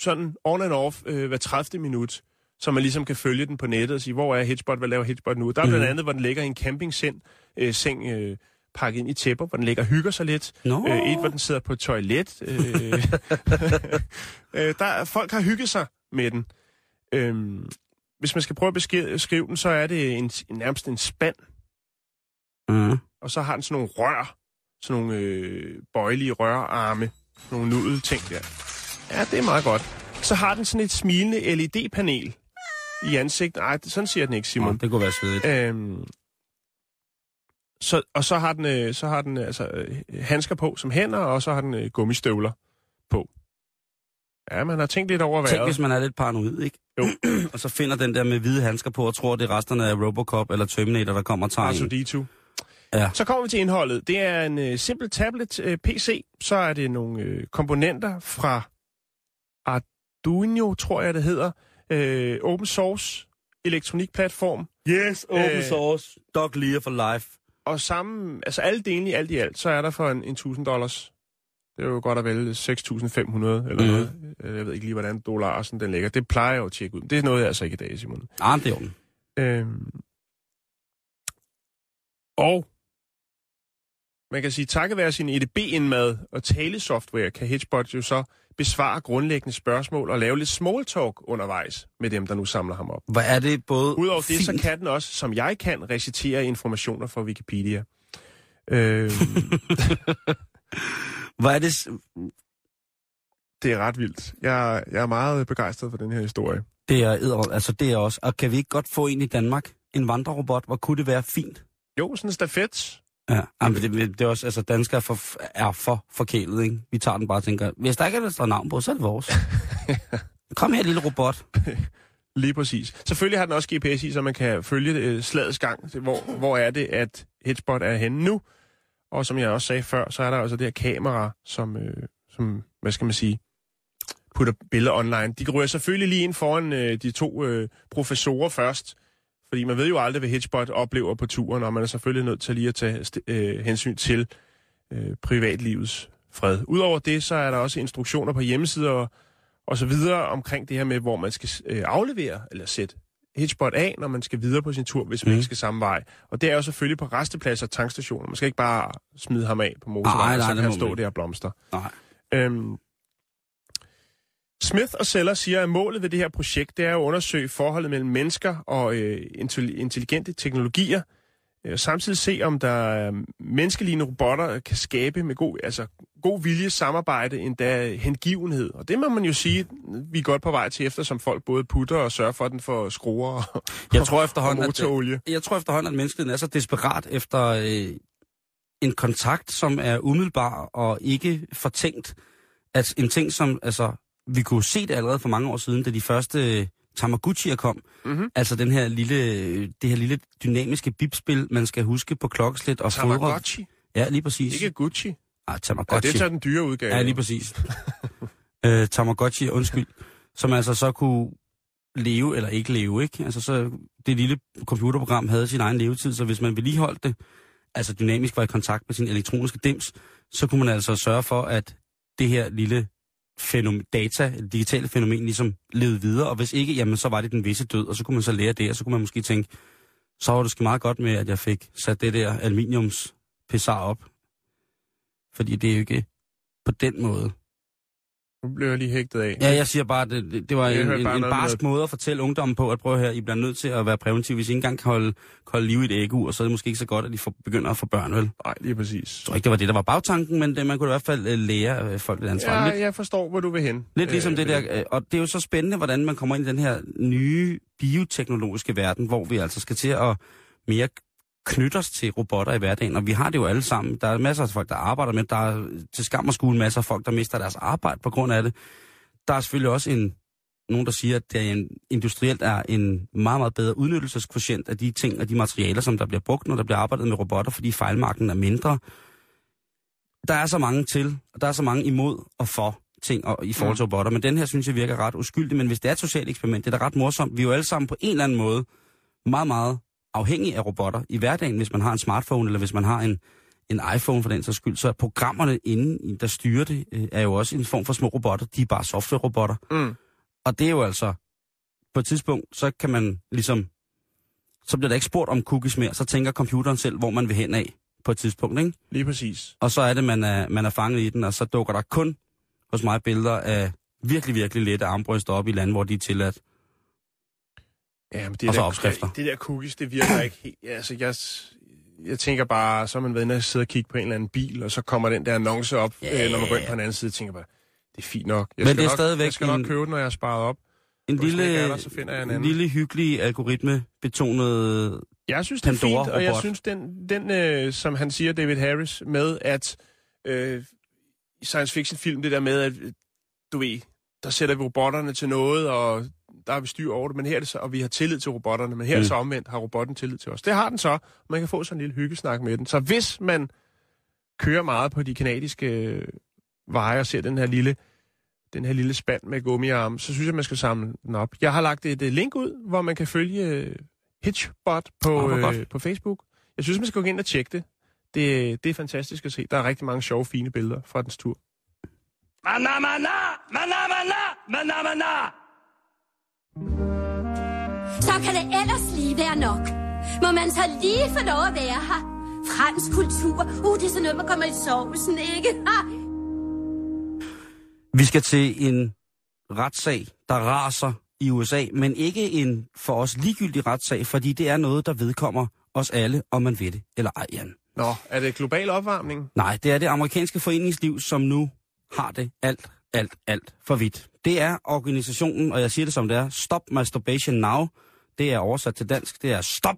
sådan on and off øh, hver 30. minut. så man ligesom kan følge den på nettet og sige, hvor er Hedgebot, hvad laver Hedgebot nu? Der er blandt Mhm. andet, hvor den ligger i en campingseng, øh, seng, øh, pakket ind i tæpper, hvor den ligger og hygger sig lidt. Nå. Øh, et, hvor den sidder på et toilet. Øh, [LAUGHS] øh, der, er- folk har hygget sig med den. Øh, hvis man skal prøve at beskrive, den, så er det en, nærmest en spand, Mm. og så har den sådan nogle rør, sådan nogle øh, bøjelige rørarme, nogle nudel ting der. Ja, det er meget godt. Så har den sådan et smilende LED-panel i ansigtet. Nej, sådan siger den ikke, Simon. det kunne være svedigt. Øhm, så, og så har den, øh, så har den øh, altså, øh, handsker på som hænder, og så har den øh, gummistøvler på. Ja, man har tænkt lidt over Tænk, vejret. hvis man er lidt paranoid, ikke? Jo. [CLEARS THROAT] og så finder den der med hvide handsker på og tror, det er resterne af Robocop eller Terminator, der kommer og tager en. R2-D2. Ja. Så kommer vi til indholdet. Det er en øh, simpel tablet øh, PC. Så er det nogle øh, komponenter fra Arduino, tror jeg det hedder. Øh, open source elektronikplatform. Yes, open source. Dog Lear for life. Og sammen, altså alle delene i alt i alt, så er der for en, en 1000 dollars. Det er jo godt at vælge 6.500 eller mm. noget. Jeg ved ikke lige, hvordan dollar sådan den ligger. Det plejer jeg jo at tjekke ud. Det er noget, jeg altså ikke i dag, Simon. Ah, det er jo. Øhm. Og man kan sige, takket være sin EDB-indmad og talesoftware, kan Hedgebot jo så besvare grundlæggende spørgsmål og lave lidt small talk undervejs med dem, der nu samler ham op. Hvor er det både Udover det, fint, så kan den også, som jeg kan, recitere informationer fra Wikipedia. Øhm, [LAUGHS] hvor er det, det er ret vildt. Jeg, jeg er meget begejstret for den her historie. det er, edder- altså det er også, og kan vi ikke godt få en i Danmark? En vandrerobot, hvor kunne det være fint? Jo, sådan en stafet. Ja, jamen, det, det er også, altså danskere er for, er for forkælet, ikke? Vi tager den bare og tænker, hvis der ikke er der står navn på, så er det vores. [LAUGHS] Kom her, lille robot. [LAUGHS] Lige præcis. Selvfølgelig har den også GPS i, så man kan følge øh, slagets gang. Hvor, hvor er det, at Hedgebot er henne nu? Og som jeg også sagde før, så er der altså det her kamera, som, øh, som hvad skal man sige, putter billeder online. De ryger selvfølgelig lige ind foran øh, de to øh, professorer først, fordi man ved jo aldrig, hvad Hitchbot oplever på turen, og man er selvfølgelig nødt til lige at tage øh, hensyn til øh, privatlivets fred. Udover det, så er der også instruktioner på hjemmesider og, og så videre omkring det her med, hvor man skal øh, aflevere eller sætte Hedgebot af, når man skal videre på sin tur, hvis man Mm. ikke skal samme vej. Og det er jo selvfølgelig på restepladser og tankstationer. Man skal ikke bare smide ham af på motorvejen, så kan han stå der og blomster. Nej. Øhm, Smith og Seller siger, at målet ved det her projekt, det er at undersøge forholdet mellem mennesker og øh, intelli- intelligente teknologier, og samtidig se, om der er menneskelignende robotter kan skabe med god, altså, god vilje, samarbejde, endda hengivenhed. Og det må man jo sige, vi er godt på vej til, eftersom folk både putter og sørger for, at den får skruer og, Jeg tror og efterhånden, at, motorolie. jeg tror efterhånden, at menneskeheden er så desperat efter øh, en kontakt, som er umiddelbar og ikke fortænkt. At en ting, som altså, vi kunne se det allerede for mange år siden, da de første øh, Tamagotchi'er kom. Mhm. Altså den her lille, det her lille dynamiske bipspil, man skal huske på klokkeslæt og fodre. Tamagotchi, Ja, lige præcis. ikke Gucci. Ah, Ja, Tamagotchi. det er så den dyre udgave. Ja, lige præcis. [LAUGHS] øh, Tamagotchi, undskyld. Som altså så kunne leve eller ikke leve, ikke? Altså så det lille computerprogram havde sin egen levetid, så hvis man vedligeholdt det, altså dynamisk var i kontakt med sin elektroniske dims, så kunne man altså sørge for, at det her lille fænomen, data, digitale fænomen ligesom levede videre, og hvis ikke, jamen så var det den visse død, og så kunne man så lære det, og så kunne man måske tænke, så var det sgu meget godt med, at jeg fik sat det der aluminiums pessar op. Fordi det er jo ikke på den måde. Nu blev jeg lige hægtet af. Ja, jeg siger bare, at det, det, var Jeg en, en, en barsk måde at fortælle ungdommen på, at prøve her, I bliver nødt til at være præventiv, hvis I ikke engang kan holde, holde liv i et ægge og så er det måske ikke så godt, at I får, begynder at få børn, vel? Nej, lige præcis. Jeg tror ikke, det var det, der var bagtanken, men det, man kunne i hvert fald øh, lære øh, folk lidt ansvar. Ja, lidt, jeg forstår, hvor du vil hen. lidt ligesom Øh, det der, øh, og det er jo så spændende, hvordan man kommer ind i den her nye bioteknologiske verden, hvor vi altså skal til at mere knytte os til robotter i hverdagen, og vi har det jo alle sammen. Der er masser af folk, der arbejder med, der er til skam og skole masser af folk, der mister deres arbejde på grund af det. Der er selvfølgelig også en, nogen, der siger, at det er en, industrielt er en meget, meget bedre udnyttelseskvotient af de ting og de materialer, som der bliver brugt, når der bliver arbejdet med robotter, fordi fejlmarken er mindre. Der er så mange til, og der er så mange imod og for ting og, i forhold til robotter, men den her synes jeg virker ret uskyldig, men hvis det er et socialt eksperiment, det er da ret morsomt. Vi er jo alle sammen på en eller anden måde meget, meget afhængige af robotter i hverdagen, hvis man har en smartphone, eller hvis man har en, en iPhone for den sags skyld, så er programmerne inde, der styrer det, øh, er jo også en form for små robotter. De er bare software-robotter. Mm. Og det er jo altså på et tidspunkt, så kan man ligesom, så bliver der ikke spurgt om cookies mere, så tænker computeren selv, hvor man vil hen af på et tidspunkt, ikke? Lige præcis. Og så er det, man er, man er fanget i den, og så dukker der kun hos mig billeder af virkelig, virkelig lette armbryster op i lande, hvor de er tilladt. Ja, men det Og så der, opskrifter. Det der cookies, det virker ikke helt... Altså, jeg, jeg tænker bare, så har man været inde og sidde og kigge på en eller anden bil, og så kommer den der annonce op, Ja. øh, når man går ind på den anden side, tænker bare, det er fint nok. Jeg Men skal det er nok, stadigvæk Jeg skal nok en- købe den, når jeg har sparet op. En ikke er lille, der, så finder jeg en en anden. lille hyggelig algoritme betonet... Jeg synes, det er fint, og jeg synes, den, den øh, som han siger, David Harris, med at øh, science fiction film, det der med, at øh, du ved, der sætter vi robotterne til noget, og der har vi styr over det, men her er det så, og vi har tillid til robotterne, men her mm. er det Mm. så omvendt, har robotten tillid til os. Det har den så, og man kan få sådan en lille hyggesnak med den. Så hvis man kører meget på de kanadiske øh, veje og ser den her lille den her lille spand med gummiarm, så synes jeg, man skal samle den op. Jeg har lagt et øh, link ud, hvor man kan følge øh, Hitchbot på, godt. øh, på Facebook. Jeg synes, man skal gå ind og tjekke det. det. Det er fantastisk at se. Der er rigtig mange sjove, fine billeder fra dens tur. Mana, mana, mana, mana, mana, mana. Så kan det ellers lige være nok. Må man så lige få lov at være her? Fransk kultur. Uh, det er sådan noget, man kommer i sovsen, ikke? Vi skal til en retssag, der raser i USA, men ikke en for os ligegyldig retssag, fordi det er noget, der vedkommer os alle, om man ved det eller ej, Jan. Nå, er det global opvarmning? Nej, det er det amerikanske foreningsliv, som nu har det alt, alt, alt for vidt. Det er organisationen, og jeg siger det som det er, Stop Masturbation Now. Det er oversat til dansk, det er Stop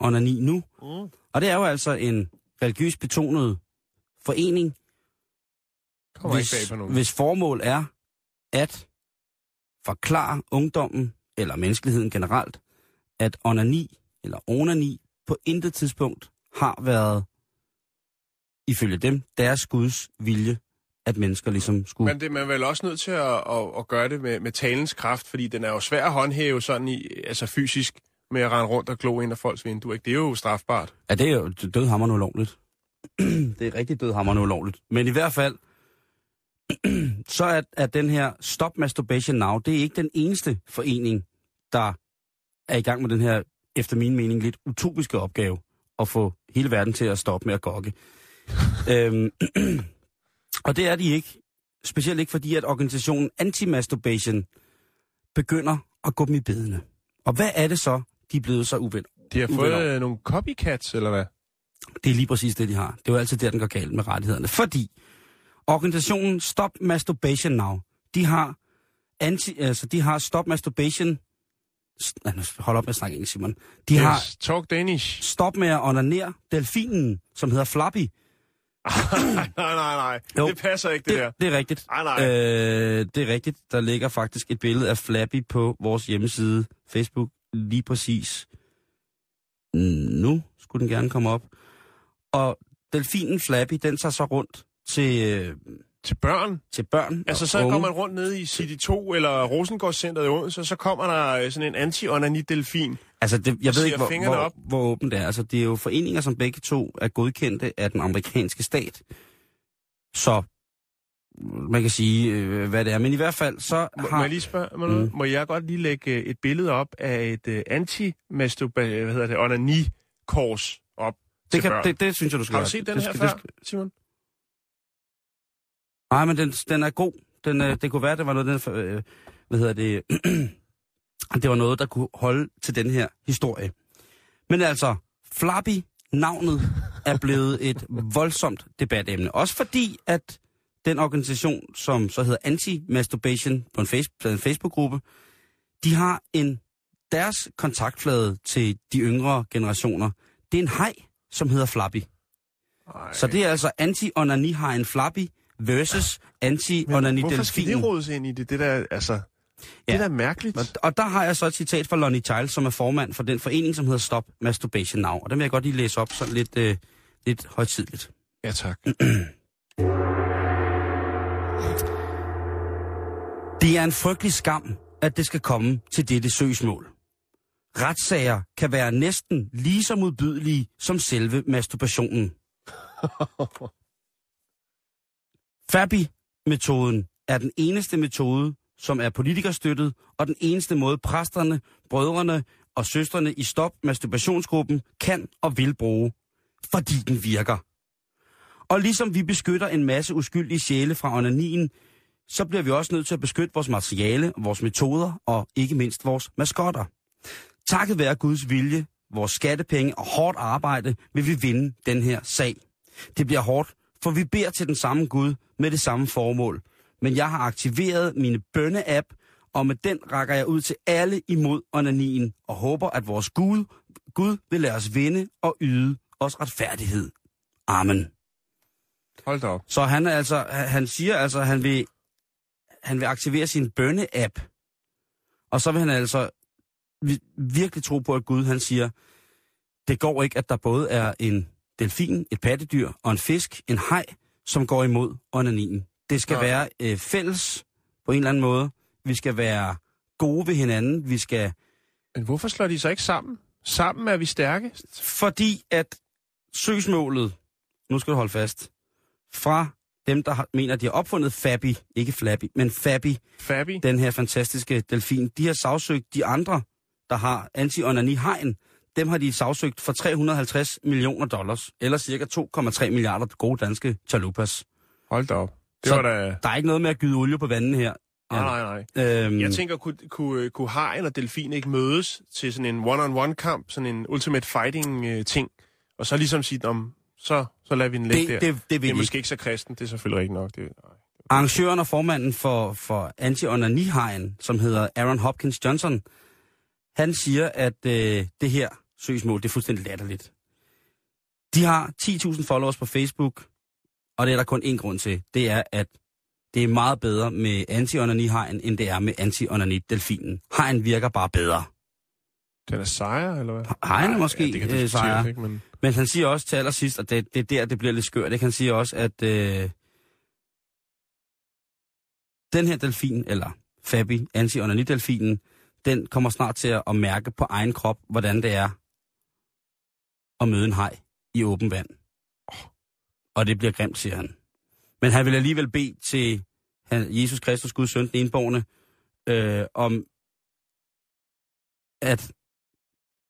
Onani Nu. Mm. Og det er jo altså en religiøst betonet forening, Kommer hvis, ikke bag på nogen. hvis formål er at forklare ungdommen, eller menneskeligheden generelt, at onani, eller onani, på intet tidspunkt har været, ifølge dem, deres Guds vilje, at mennesker ligesom skulle... Men det, man er vel også nødt til at, at, at gøre det med, med talens kraft, fordi den er jo svær at håndhæve sådan i, altså fysisk, med at rende rundt og glo ind af folks vinduer. Ikke? Det er jo strafbart. Ja, det er jo dødhammerende ulovligt. [CLEARS THROAT] det er rigtig dødhammerende ulovligt. Men i hvert fald, [CLEARS THROAT] så er, er den her Stop Masturbation Now, det er ikke den eneste forening, der er i gang med den her, efter min mening, lidt utopiske opgave, at få hele verden til at stoppe med at gokke. [CLEARS THROAT] øhm, og det er de ikke. Specielt ikke fordi, at organisationen Anti-Masturbation begynder at gå dem i bedene. Og hvad er det så, de er blevet så uvenner? De har fået øh, nogle copycats, eller hvad? Det er lige præcis det, de har. Det er jo altid der, den går galt med rettighederne. Fordi organisationen Stop Masturbation Now, de har, anti, altså, de har Stop Masturbation... Hold op med at snakke engelsk, Simon. De har Yes, talk Danish. Stop med at onanere delfinen, som hedder Flappy. [LAUGHS] nej, nej, nej. Jo. Det passer ikke, det, der. Det, det er rigtigt. Nej, nej. Øh, det er rigtigt. Der ligger faktisk et billede af Flappy på vores hjemmeside Facebook lige præcis. Nu skulle den gerne komme op. Og delfinen Flappy, den tager så rundt til, øh, Til børn. til børn Altså, så unge. går man rundt nede i City 2 eller Rosengårdscenteret i Odense, og så kommer der øh, sådan en anti-onani-delfin. Altså, det, jeg ved ikke, hvor, hvor, op. hvor åbent det er. Altså, det er jo foreninger, som begge to er godkendte af den amerikanske stat. Så man kan sige, øh, hvad det er. Men i hvert fald, så Må, har... må jeg lige spørge mig noget? Mm. Må jeg godt lige lægge øh, et billede op af et uh, anti-masturba... Hvad hedder det? Onani-kors op det, kan, børn. det, det synes jeg, du skal Har du set den det her skal, før, skal, Simon? Nej, men den, den er god. Den, øh, det kunne være, det var noget, den, øh, hvad hedder det, [CLEARS THROAT] det var noget, der kunne holde til den her historie. Men altså, Flappy, navnet, er blevet et [LAUGHS] voldsomt debatemne. Også fordi, at den organisation, som så hedder Anti-Masturbation på en, face, på en Facebook-gruppe, de har en deres kontaktflade til de yngre generationer. Det er en hej, som hedder Flappy. Ej. Så det er altså anti-onani-hajen Flappy versus Men anti-onani-delfinen. Hvorfor skal det rodes ind i det? Det der, altså... Det Ja. er da mærkeligt. Og, og der har jeg så et citat fra Lonnie Child, som er formand for den forening, som hedder Stop Masturbation Now. Og den vil jeg godt lige læse op sådan lidt, øh, lidt højtidligt. Ja, tak. [CLEARS THROAT] Det er en frygtelig skam, at det skal komme til dette søgsmål. Retssager kan være næsten lige så modbydelige som selve masturbationen. [LAUGHS] Fabi-metoden er den eneste metode, som er politikerstøttet, og den eneste måde præsterne, brødrene og søstrene i Stop Masturbationsgruppen kan og vil bruge, fordi den virker. Og ligesom vi beskytter en masse uskyldige sjæle fra onanien, så bliver vi også nødt til at beskytte vores materiale, vores metoder og ikke mindst vores maskotter. Takket være Guds vilje, vores skattepenge og hårdt arbejde, vil vi vinde den her sag. Det bliver hårdt, for vi beder til den samme Gud med det samme formål. Men jeg har aktiveret mine bønne-app, og med den rækker jeg ud til alle imod onanien, og håber, at vores Gud, Gud vil lade os vinde og yde os retfærdighed. Amen. Hold da op. Så han, er altså, han siger altså, at han vil, han vil aktivere sin bønne-app. Og så vil han altså vi- virkelig tro på, at Gud han siger, det går ikke, at der både er en delfin, et pattedyr og en fisk, en haj, som går imod onanien. Det skal Nej. være øh, fælles på en eller anden måde. Vi skal være gode ved hinanden. Vi skal Men hvorfor slår de så ikke sammen? Sammen er vi stærke. Fordi at søgsmålet, nu skal du holde fast, fra dem, der har, mener, de har opfundet Fabi, ikke Flappy, men Fabi, Fabi. den her fantastiske delfin, de har sagsøgt de andre, der har anti hegn dem har de sagsøgt for 350 millioner dollars, eller cirka 2,3 milliarder gode danske chalupas. Hold da op. Det Så- var da... Der er ikke noget med at gyde olie på vandet her. Nej, nej, nej. Øhm, Jeg tænker, kunne, kunne, kunne hajen og delfin ikke mødes til sådan en one-on-one-kamp, sådan en ultimate fighting-ting, og så ligesom sige, om så, så lader vi den ligge det, der. det, det det er måske ikke så kristen, det er selvfølgelig ikke nok. Det, nej. Arrangøren og formanden for, for anti-onani-hajen, som hedder Aaron Hopkins Johnson, han siger, at øh, det her søgsmål, det er fuldstændig latterligt. De har 10.000 followers på Facebook, og det er der kun én grund til. Det er, at det er meget bedre med anti-onani-hajen, end det er med anti-onani-delfinen. Hajen virker bare bedre. Den er sejr, eller hvad? Hajen er måske ja, det kan øh, diskuteres, sejre. ikke? Men Men han siger også til allersidst, og det, det er der, det bliver lidt skørt, ikke? han siger også, at øh, den her delfin, eller Fabi, anti-onani-delfinen, den kommer snart til at, at mærke på egen krop, hvordan det er at møde en haj i åben vand. Og det bliver grimt, siger han. Men han vil alligevel bede til han, Jesus Kristus, Guds søn, den enborgne, øh, om at,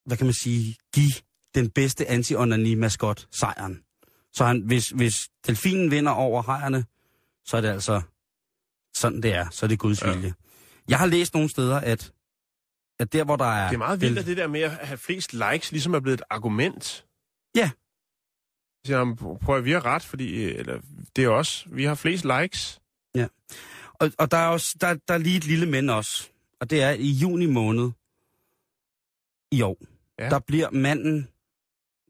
hvad kan man sige, give den bedste anti-onani-maskot sejren. Så han, hvis, hvis delfinen vinder over hejerne, så er det altså sådan, det er. Så er det Guds ja. vilje. Jeg har læst nogle steder, at, at der, hvor der er... det er meget vildt, at det der med at have flest likes ligesom er blevet et argument. Ja. Så siger han, prøv at vi har ret, fordi øh, eller, det er os. Vi har flest likes. Og, og der er også der, der er lige et lille men også. Og det er i juni måned i år. Ja. Ja. Der bliver manden,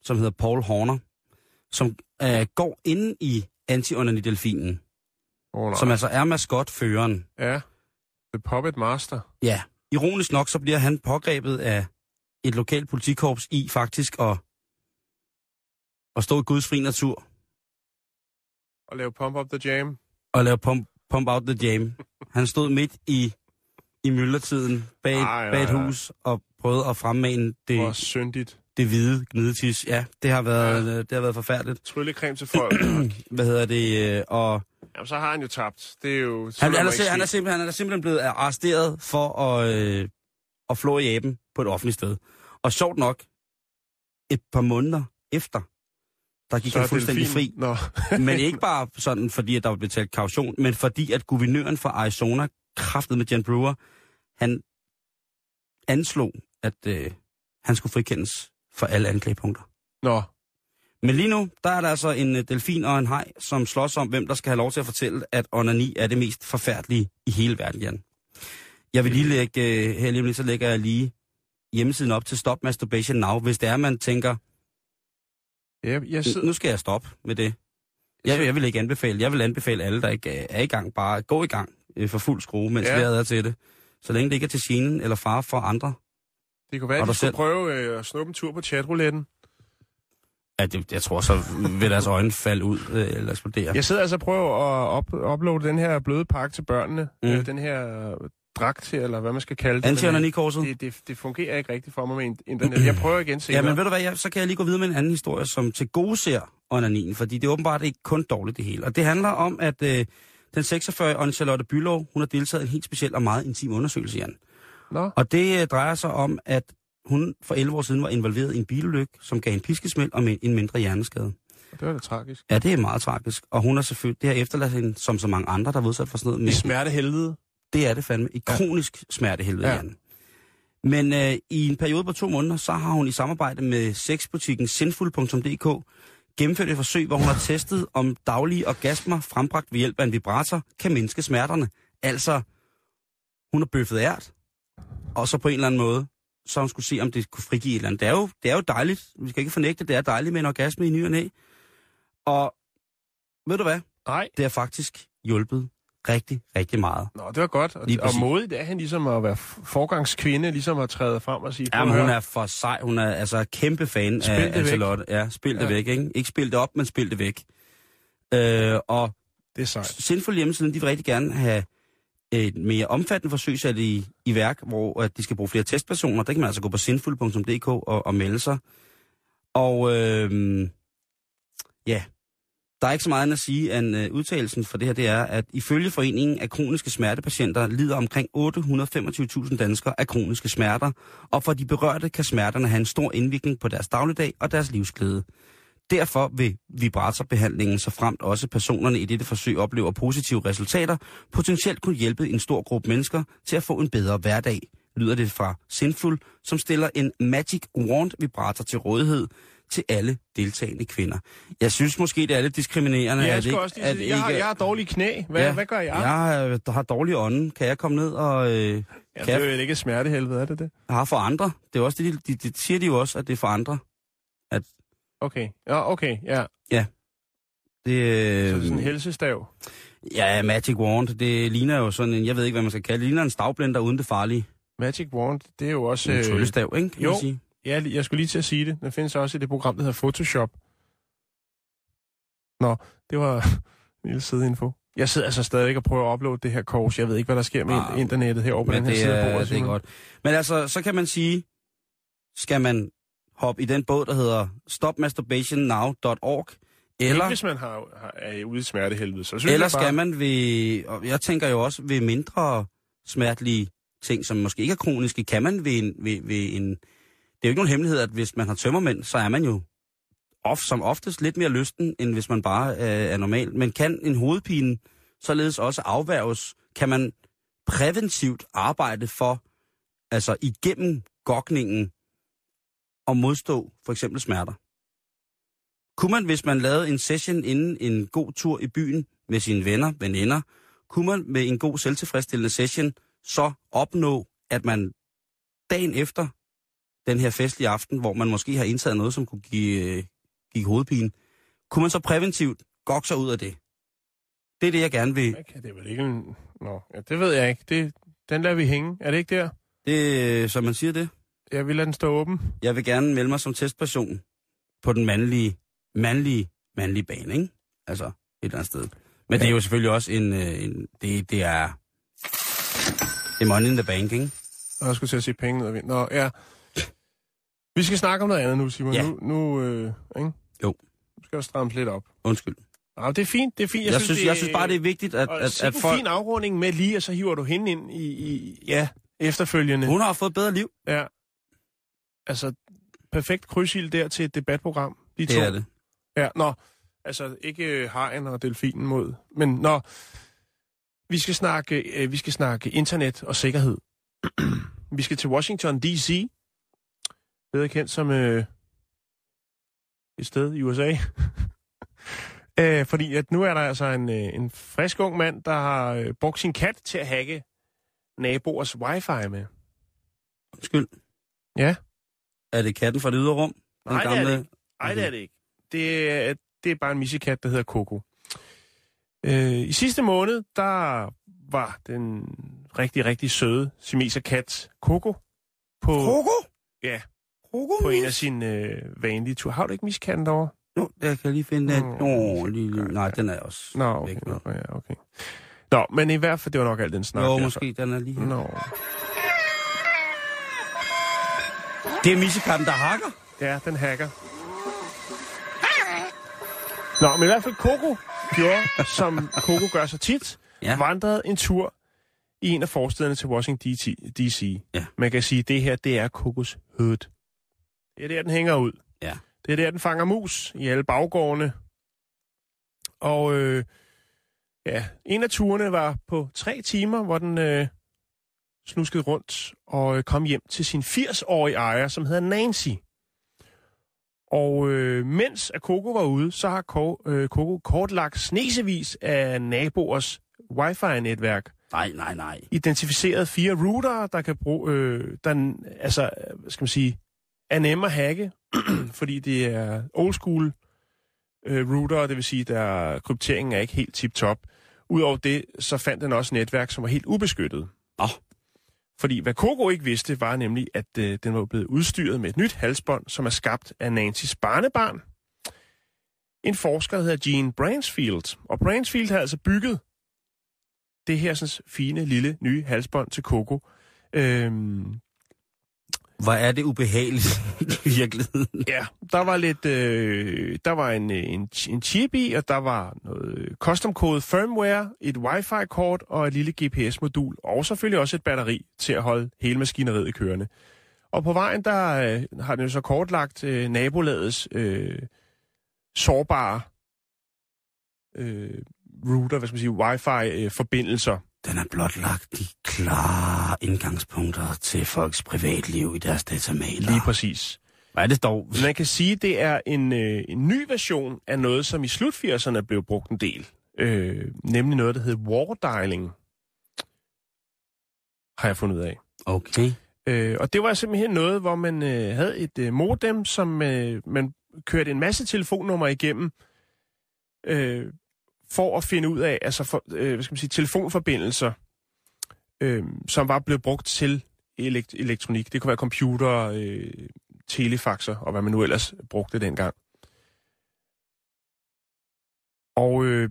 som hedder Paul Horner, som øh, går inde i anti-onani-delfinen, Oh, nej. som altså er maskotføreren. Ja. The Puppet Master. Ja, ironisk nok, så bliver han pågrebet af et lokalt politikorps i faktisk at, at stå i Guds fri natur Og lave Pump Up The Jam. og lave pump, pump out the jam. Han stod midt i, i myldretiden bag, Ej, bag et ej, ej. hus og prøvede at fremmane Det... Hvor det, syndigt. det hvide gnidetis. Ja, det har været, ja. det har været forfærdeligt. Tryllecreme til folk. [CLEARS THROAT] Hvad hedder det? øh, Og Jamen, så har han jo tabt. Det er jo... han, han, er, sim- han, er simpelthen, han er simpelthen blevet arresteret for at, øh, at flå i aben på et offentligt sted. Og sjovt nok, et par måneder efter, der gik Så han fuldstændig fri. Nå. [LAUGHS] Men ikke bare sådan, fordi at der var betalt kaution, men fordi at guvernøren fra Arizona, kraftet med Jan Brewer, han anslog, at øh, han skulle frikendes for alle anklagepunkter. Nå. Men lige nu, der er der altså en øh, delfin og en haj, som slås om, hvem der skal have lov til at fortælle, at onani er det mest forfærdelige i hele verden, Jan. Jeg vil lige lægge, øh, her lige så lægger jeg lige hjemmesiden op til Stop Masturbation Now, hvis det er, man tænker, Ja, jeg sidder... nu skal jeg stoppe med det. Jeg, jeg vil ikke anbefale. Jeg vil anbefale alle, der ikke øh, er i gang, bare gå i gang for fuld skrue, mens Ja. vejret er til det. Så længe det ikke er til genen eller far for andre. Det kunne være, at dig skulle selv. prøve øh, at snuppe en tur på chatrouletten. Ja, det, jeg tror, så vil deres øjne falde ud øh, eller eksplodere. Jeg sidder altså og prøver at up- uploade den her bløde pakke til børnene. Mm. Øh, den her dragt, eller hvad man skal kalde det. anti Men, øh, det, det, det fungerer ikke rigtigt for mig med in- internet. Jeg prøver igen senere. Ja, men ved du hvad, jeg, så kan jeg lige gå videre med en anden historie, som til gode ser onanien, fordi det er åbenbart ikke kun dårligt det hele. Og det handler om, at øh, Den 46-årige Anne Charlotte Bylov, hun har deltaget i en helt speciel og meget intim undersøgelse, Jan. Nå, Og det øh, drejer sig om, at hun for 11 år siden var involveret i en bilulykke, som gav en piskesmæld og en mindre hjerneskade. det var da tragisk. Ja, det er meget tragisk. Og hun har selvfølgelig, det har efterladt hende, som så mange andre, der er udsat for sådan noget. I med- smertehelvede. Det er det fandme. I kronisk smertehelvede, Ja. ja. Jan. Men øh, i en periode på to måneder, så har hun i samarbejde med sexbutikken sinful.dk gennemført et forsøg, hvor hun har testet, om daglige orgasmer frembragt ved hjælp af en vibrator kan mindske smerterne. Altså, hun har bøffet ært, og så på en eller anden måde, så hun skulle se, om det kunne frigive et eller andet. Det er jo, det er jo dejligt. Vi skal ikke fornægte, det er dejligt med en orgasme i ny og næ. Og ved du hvad? Nej. Det har faktisk hjulpet rigtig, rigtig meget. Nå, det var godt. Og, og modigt er han ligesom at være forgangskvinde, ligesom at træde frem og sige... Ja, "Prøv men at hun høre." er for sej. Hun er altså kæmpe fan Spil af væk. Ancelotte. Ja, spil det Ja. væk, ikke? Ikke spil det op, men spil det væk. Øh, og Det er sejt. Sinful hjemmesiden, de vil rigtig gerne have et mere omfattende forsøg sat i, i værk, hvor at de skal bruge flere testpersoner. Der kan man altså gå på sindfuld.dk og, og melde sig. Og øh, ja, der er ikke så meget andet at sige, end øh, udtalelsen for det her, det er, at ifølge Foreningen af Kroniske Smertepatienter lider omkring 825.000 danskere af kroniske smerter, og for de berørte kan smerterne have en stor indvirkning på deres dagligdag og deres livsglæde. Derfor vil vibratorbehandlingen, så fremt også personerne i dette forsøg oplever positive resultater, potentielt kunne hjælpe en stor gruppe mennesker til at få en bedre hverdag, lyder det fra Sinful, som stiller en Magic Wand vibrator til rådighed til alle deltagende kvinder. Jeg synes måske, det er lidt diskriminerende. Ja, jeg, at ikke, også lige sige, jeg, har, jeg har dårlige knæ. Hvad, ja. hvad gør jeg? Jeg øh, der har dårlig ånden. Kan jeg komme ned og... Øh, Ja, kan det er jo ikke smertehelvede, er det det? har for andre? Det er også det, de, de, de siger de jo også, at det er for andre. Okay. Ja, okay. Ja. Det, øh, Så det er sådan en helsestav. Ja, Magic Wand, det ligner jo sådan en, jeg ved ikke, hvad man skal kalde det, ligner en stavblender uden det farlige. Magic Wand, det er jo også... En tryllestav, ikke? Kan jo. man sige. Ja, jeg skulle lige til at sige det. Den findes også i det program, der hedder Photoshop. Nå, det var [LAUGHS] en lille sideinfo. Jeg sidder altså stadig og prøver at uploade det her kors. Jeg ved ikke, hvad der sker med Ah, internettet herovre på den her side af bordet. det er godt. Men altså, så kan man sige, skal man hoppe i den båd, der hedder stopmasturbationnow.org, eller, hvis man har, har, er ude i smertehelvede. Så synes eller jeg bare, skal man ved, og jeg tænker jo også ved mindre smertelige ting, som måske ikke er kroniske, kan man ved en, ved, ved en det er jo ikke nogen hemmelighed, at hvis man har tømmermænd, så er man jo of, som oftest lidt mere lysten, end hvis man bare øh, er normal. Men kan en hovedpine således også afværges? Kan man præventivt arbejde for, altså igennem gokningen, og modstå for eksempel smerter? Kunne man, hvis man lavede en session inden en god tur i byen med sine venner, veninder, kunne man med en god selvtilfredsstillende session så opnå, at man dagen efter den her festlige aften, hvor man måske har indtaget noget, som kunne give, øh, give hovedpine, kunne man så præventivt gokke sig ud af det? Det er det, jeg gerne vil. Okay, det er vel ikke en... Nå, ja, det ved jeg ikke. Det, den lader vi hænge. Er det ikke der? Det, som man siger det. Jeg vil lade den stå åben. Jeg vil gerne melde mig som testperson på den mandlige, mandlige, mandlige bane, ikke? Altså, et eller andet sted. Men det er jo selvfølgelig også en... øh, en det, det er... Det er money in the bank, ikke? Og jeg skulle til at se penge ned ad vind. Nå, ja. Vi skal snakke om noget andet nu, Simon. Ja. Nu, nu øh, ikke? Jo. Nu skal jeg stramme lidt op. Undskyld. Ja, det er fint, det er fint. Jeg, jeg, synes, det, jeg synes bare, det er vigtigt, at, at, at, at en folk... fin afrunding med lige, og så hiver du hende ind i, i ja, efterfølgende. Hun har fået et bedre liv. Ja. Altså, perfekt krydsild der til et debatprogram. De Det to. er det. Ja, nå. Altså, ikke øh, hajen og delfinen mod. Men nå, vi skal snakke, øh, vi skal snakke internet og sikkerhed. [CLEARS THROAT] vi skal til Washington D.C., bedre kendt som øh, et sted i USA. øh, [LAUGHS] fordi at nu er der altså en, øh, en frisk ung mand, der har øh, brugt sin kat til at hacke naboers wifi med. Undskyld. Ja. Er det katten fra det ydre rum? Den Nej, det er gamle... det ikke. Nej, det er det ikke. Det er, det er bare en missekat, der hedder Coco. Øh, I sidste måned, der var den rigtig, rigtig søde simeser-kat Coco på, Krogo? Ja. Krogo? på en af sine øh, vanlige ture. Har du ikke miskatten derovre? Jo, der kan jeg lige finde den. Nå, Nå, lige, nej, den er også Nå, okay. væk nu. Nå, ja, okay. Nå, men i hvert fald, det var nok alt den snak. Jo, måske den er lige her. Nå. Det er missekatten, der hakker. Ja, den hacker. Nå, men i hvert fald Coco gjorde, som Coco gør så tit. Ja. vandrede en tur i en af forstederne til Washington D.C. Ja. Man kan sige, at det her, det er Kokos Hood. Det er der, den hænger ud. Ja. Det er der, den fanger mus i alle baggårdene. Og øh, ja, en af turene var på tre timer, hvor den øh, snuskede rundt og øh, kom hjem til sin 80-årige ejer, som hedder Nancy. Og øh, mens at Coco var ude, så har Ko, øh, Coco kortlagt snesevis af naboers wifi-netværk. Nej, nej, nej. Identificeret fire routere, der kan bruge, øh, der, altså, hvad skal man sige, er nemme at hacke, [CLEARS THROAT] fordi det er old school øh, router, det vil sige, der krypteringen er ikke helt tip-top. Udover det, så fandt den også netværk, som var helt ubeskyttet. Nå. Fordi hvad Coco ikke vidste, var nemlig, at øh, den var blevet udstyret med et nyt halsbånd, som er skabt af Nancy's barnebarn. En forsker, der hedder Gene Bransfield. Og Bransfield har altså bygget det her sådan, fine, lille, nye halsbånd til Coco. Øhm, hvor er det ubehageligt [LAUGHS] i virkeligheden. Ja, der var lidt, øh, der var en, øh, en, en chip i, og der var noget custom code firmware, et wifi-kort og et lille GPS-modul, og selvfølgelig også et batteri til at holde hele maskineriet i kørende. Og på vejen, der øh, har den jo så kortlagt øh, nabolagets øh, sårbare øh, router, hvad skal man sige, wifi-forbindelser. Den er blotlagt klare indgangspunkter til folks privatliv i deres datamaler. Lige præcis. Hvad er det dog? Man kan sige, at det er en, øh, en ny version af noget, som i slut 80'erne blev brugt en del. Øh, nemlig noget, der hedder wardialing. Har jeg fundet ud af. Okay. Øh, og det var simpelthen noget, hvor man øh, havde et øh, modem, som øh, man kørte en masse telefonnummer igennem, øh, for at finde ud af, altså for, øh, hvad skal man sige, telefonforbindelser, øh, som var blevet brugt til elekt- elektronik. Det kunne være computer, øh, telefaxer og hvad man nu ellers brugte dengang. Og øh,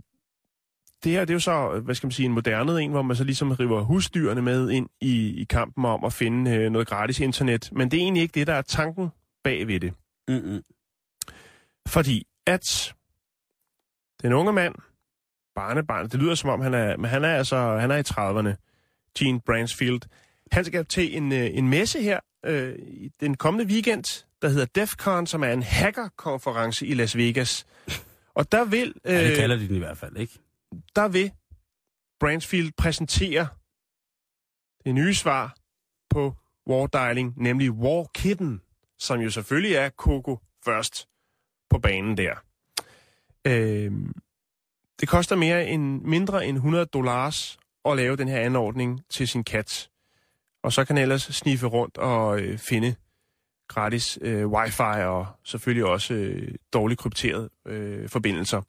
det her, det er jo så, hvad skal man sige, en moderne en, hvor man så ligesom river husdyrene med ind i, i kampen om at finde øh, noget gratis internet. Men det er egentlig ikke det, der er tanken bag ved det. Mm-mm. Fordi at den unge mand, barnebarn, det lyder som om han er, men han er altså, han er i 30'erne, Gene Bransfield, han skal til en, øh, en messe her øh, i den kommende weekend, der hedder DEFCON, som er en hackerkonference i Las Vegas. Og der vil, øh, Ja, det kalder de den i hvert fald, ikke? der vil Bransfield præsentere det nye svar på Wardialing, nemlig War Kitten, som jo selvfølgelig er Coco først på banen der. Øhm, det koster mere end, mindre end 100 dollars at lave den her anordning til sin kat. Og så kan han ellers sniffe rundt og øh, finde gratis øh, wifi og selvfølgelig også øh, dårligt krypterede øh, forbindelser.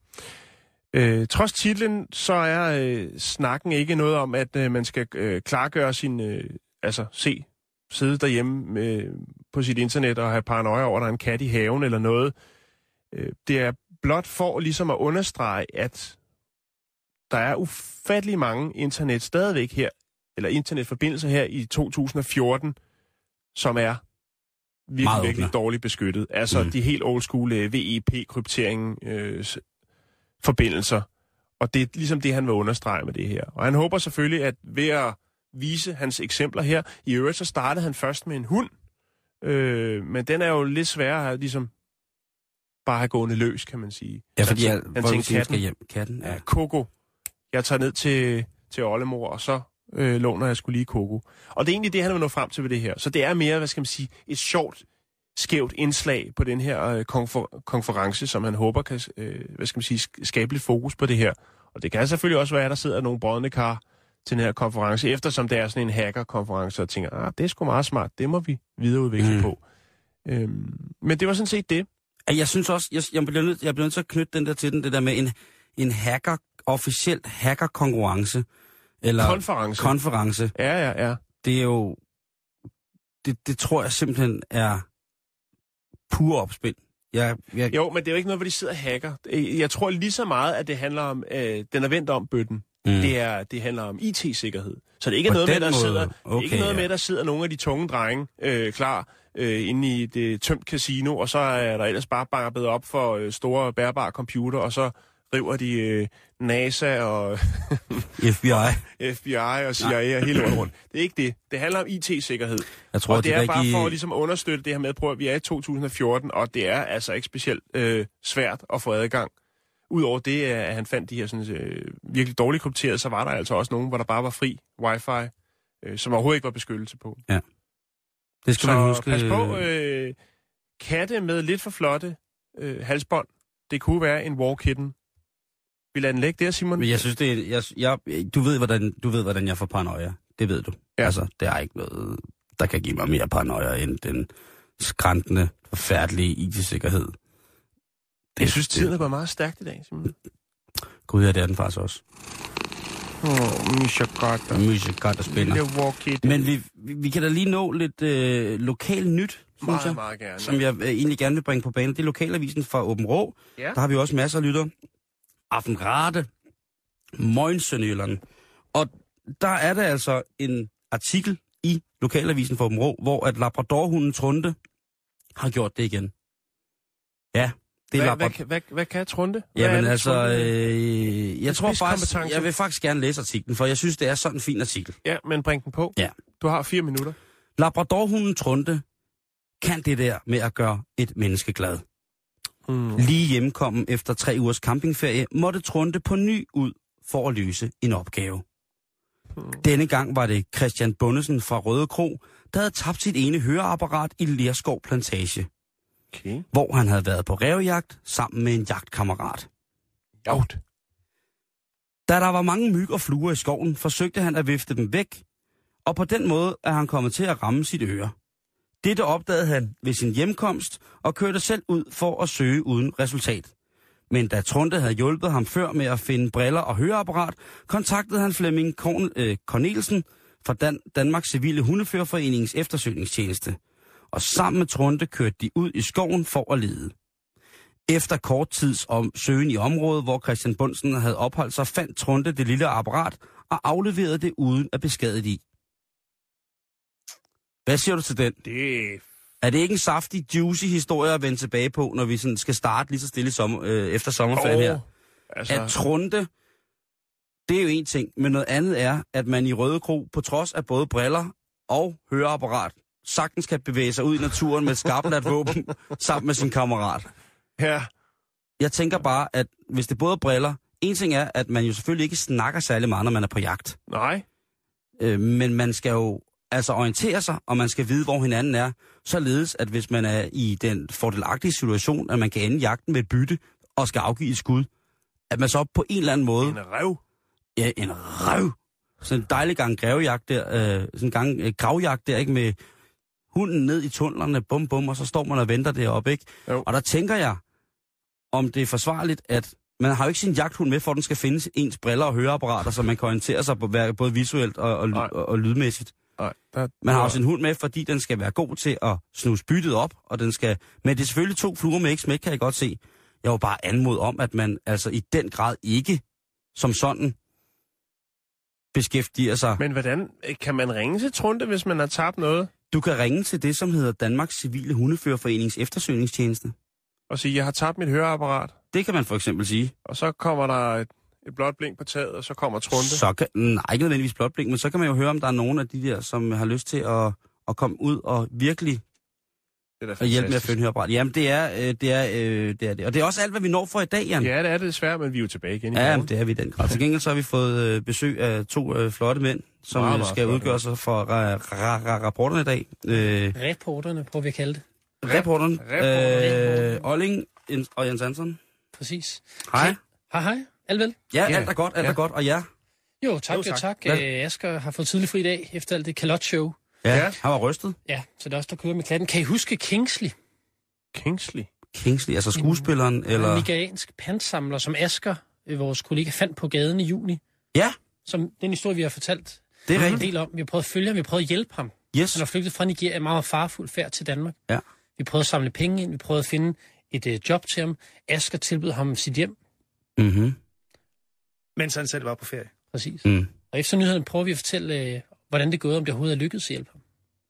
Øh, trods titlen, så er øh, snakken ikke noget om, at øh, man skal øh, klargøre sin, øh, altså se, sidde derhjemme øh, på sit internet og have paranoia over, at der er en kat i haven eller noget. Øh, det er blot for ligesom at understrege, at der er ufattelig mange internet stadigvæk her, eller internetforbindelser her i 2014, som er virkelig, Meget virkelig dårligt beskyttet. Altså Mm. de helt old school øh, VEP-kryptering øh, forbindelser. Og det er ligesom det, han vil understrege med det her. Og han håber selvfølgelig, at ved at vise hans eksempler her, i øvrigt så startede han først med en hund, øh, men den er jo lidt sværere at ligesom bare have gående løs, kan man sige. Ja, fordi jeg, han tænkte skal katten. hjem. Katten, ja. Ja, Coco. Jeg tager ned til, til Ollemor, og så øh, låner jeg skulle lige Coco. Og det er egentlig det, han vil nå frem til ved det her. Så det er mere, hvad skal man sige, et sjovt, skævt indslag på den her øh, konfer- konference, som han håber kan, øh, hvad skal man sige, sk- skabe lidt fokus på det her. Og det kan selvfølgelig også være, at der sidder nogle brødne kar til den her konference, eftersom det er sådan en hacker-konference, og tænker, ah, det er sgu meget smart, det må vi videreudvikle Mm. på. Øhm, men det var sådan set det. Jeg synes også, jeg, jeg, bliver nødt, jeg bliver nødt til at knytte den der til den, det der med en, en hacker, officielt hackerkonkurrence. Eller Konference. konference. ja, ja, ja. Det er jo, det, det tror jeg simpelthen er pur opspind. Jeg, jeg, Jo, men det er jo ikke noget, hvor de sidder og hacker. Jeg tror lige så meget, at det handler om, øh, den er vendt om bøtten. mm. Det, er, det handler om IT-sikkerhed. Så det er ikke På noget med, der måde. sidder, Okay, ikke noget ja. med, der sidder nogle af de tunge drenge øh, klar øh, inde i det tømt casino, og så er der ellers bare banket op for øh, store bærbare computer, og så driver de øh, NASA og [LAUGHS] FBI. [LAUGHS] FBI og CIA og hele vejen rundt. Det er ikke det. Det handler om IT-sikkerhed. Jeg tror, og det de er bare rigtige- for at ligesom understøtte det her med, prøv at vi er i 2014, og det er altså ikke specielt øh, svært at få adgang. Udover det, at han fandt de her sådan, øh, virkelig dårligt krypterede, så var der altså også nogen, hvor der bare var fri wifi, øh, som overhovedet ikke var beskyttelse på. Det skal Så man huske. pas på, øh, katte med lidt for flotte øh, halsbånd, det kunne være en war kitten. Vi lader den ligge der, Simon. Men jeg synes, det er, jeg, jeg, du, ved, hvordan, du ved, hvordan jeg får paranoia. Det ved du. Ja. Altså, det er ikke noget, der kan give mig mere paranoia end den skræntende, forfærdelige IT-sikkerhed. Det, jeg synes, tiden er gået meget stærkt i dag, Simon. Gud, ja, det er den faktisk også. Oh, Misha er. Lille war kitten. Men vi, vi, vi kan da lige nå lidt øh, lokal nyt, synes meget, jeg. meget gerne. som jeg øh, egentlig gerne vil bringe på banen. Det er lokalavisen fra Åben Rå. Ja. Der har vi også masser af lytter. Aftenrate, Møgen Sønderjylland. Og der er der altså en artikel i lokalavisen fra Åben Rå, hvor at Labradorhunden Trunde har gjort det igen. Ja, det er hvad, Labrador... hvad, hvad, hvad kan Trunde? Hvad Jamen det, altså, øh, jeg tror faktisk, jeg vil faktisk gerne læse artiklen, for jeg synes, det er sådan en fin artikel. Ja, men bring den på. Ja. Du har fire minutter. Labradorhunden Trunde kan det der med at gøre et menneske glad. Mm. Lige hjemkommen efter tre ugers campingferie, måtte Trunde på ny ud for at løse en opgave. Denne gang var det Christian Bundesen fra Røde Kro, der havde tabt sit ene høreapparat i Lerskov Plantage, Okay. hvor han havde været på rævejagt sammen med en jagtkammerat. Jagt. Da der var mange myg og fluer i skoven, forsøgte han at vifte dem væk, og på den måde er han kommet til at ramme sit øre. Dette opdagede han ved sin hjemkomst og kørte selv ud for at søge uden resultat. Men da Trunte havde hjulpet ham før med at finde briller og høreapparat, kontaktede han Flemming Korn, øh, Cornelsen fra Dan- Danmarks Civile Hundeførerforeningens eftersøgningstjeneste. Og sammen med Trunte kørte de ud i skoven for at lede. Efter kort tids om søgen i området, hvor Christian Bunsen havde opholdt sig, fandt Trunte det lille apparat og afleverede det uden at beskadige. Hvad siger du til den? Det Er det ikke en saftig, juicy historie at vende tilbage på, når vi sådan skal starte lige så stille sommer, øh, efter sommerferien her? Altså, At Trunte, det er jo en ting, men noget andet er, at man i Røde Kro, på trods af både briller og høreapparat, sagtens kan bevæge sig ud i naturen med et skarpt våben [LAUGHS] sammen med sin kammerat. her. Jeg tænker bare, at hvis det både er briller, en ting er, at man jo selvfølgelig ikke snakker særlig meget, når man er på jagt. Nej. Øh, men man skal jo altså orientere sig, og man skal vide, hvor hinanden er, således at hvis man er i den fordelagtige situation, at man kan ende jagten med et bytte og skal afgive et skud, at man så på en eller anden måde, En rev. ja, en røv, sådan en dejlig gang grævejagt der, øh, sådan en gang øh, gravjagt der, ikke med hunden ned i tunnelerne, bum bum, og så står man og venter deroppe, ikke? Jo. Og der tænker jeg, om det er forsvarligt, at man har jo ikke sin jagthund med, for den skal finde ens briller og høreapparater, så man kan orientere sig på, både visuelt og, og, og, og lydmæssigt. Der, Man har jo sin hund med, fordi den skal være god til at snuse byttet op, og den skal... Men det er selvfølgelig to fluer med ikke smæk, kan jeg godt se. Jeg vil bare anmode om, at man altså i den grad ikke som sådan beskæftiger sig. Men hvordan kan man ringe til Trunte, hvis man har tabt noget? Du kan ringe til det, som hedder Danmarks Civile Hundeførerforenings eftersøgningstjeneste. Og sige, jeg har tabt mit høreapparat. Det kan man for eksempel sige. Og så kommer der et, et blåt blink på taget, og så kommer Trunte. Så kan, nej, ikke nødvendigvis blotblink, men så kan man jo høre, om der er nogen af de der, som har lyst til at, at komme ud og virkelig Det er at hjælpe med at finde høreapparat. Jamen, det er, øh, det, er, øh, det er det. Og det er også alt, hvad vi når for i dag, Jan. Ja, det er det desværre, men vi er jo tilbage igen i Ja, jamen, det er vi i den grad. Til gengæld så har vi fået øh, besøg af to øh, flotte mænd, som Meget, meget, skal flotte udgøre sig for ra- ra- ra- rapporterne i dag. Øh, Reporterne, prøver vi at kalde det. rapporten. Reporterne. Øh, Olling og Jens Hansen. Præcis. Hej. Hej, hej. Alt vel? Ja, Ja. alt er godt, alt Ja. er godt. Og ja, Jo, tak, Jo, jo, tak. tak. Hvad? Øh, Asger har fået tidlig fri i dag, efter alt det kalot-show. ja, Ja. han var rystet. Ja, så det er også der kører med klatten. Kan I huske Kingsley? Kingsley. Kingsley, altså skuespilleren, Eller... eller... En nigeriansk pantsamler, som Asger, øh, vores kollega, fandt på gaden i juni. Ja, Som den historie, vi har fortalt det er en rigtigt. del om. Vi har prøvet at følge ham, vi har prøvet at hjælpe ham. Yes. Han har flygtet fra Nigeria, meget farfuld færd til Danmark. Ja. Vi prøvede at samle penge ind, vi prøvede at finde et øh, job til ham. Asger tilbød ham sit hjem, Mm-hmm. Mens han selv var på ferie. præcis. Mm. Og efter nyheden prøver vi at fortælle, øh, hvordan det er gået, om det overhovedet er lykkedes at hjælpe ham.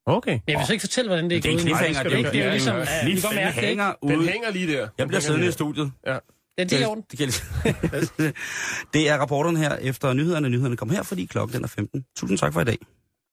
Okay. Men jeg vil så ikke fortælle, hvordan det er Det er en gået. cliffhanger, Nej, det er det det er ligesom, ja, vi kan godt mærke det, hænger Den ude. hænger lige der. Jeg Den bliver hænger siddende i studiet. Ja. Det er. Det, kan- [LAUGHS] det er rapporterne her efter nyhederne. Nyhederne kommer her, fordi klokken den er 15. Tusind tak for i dag.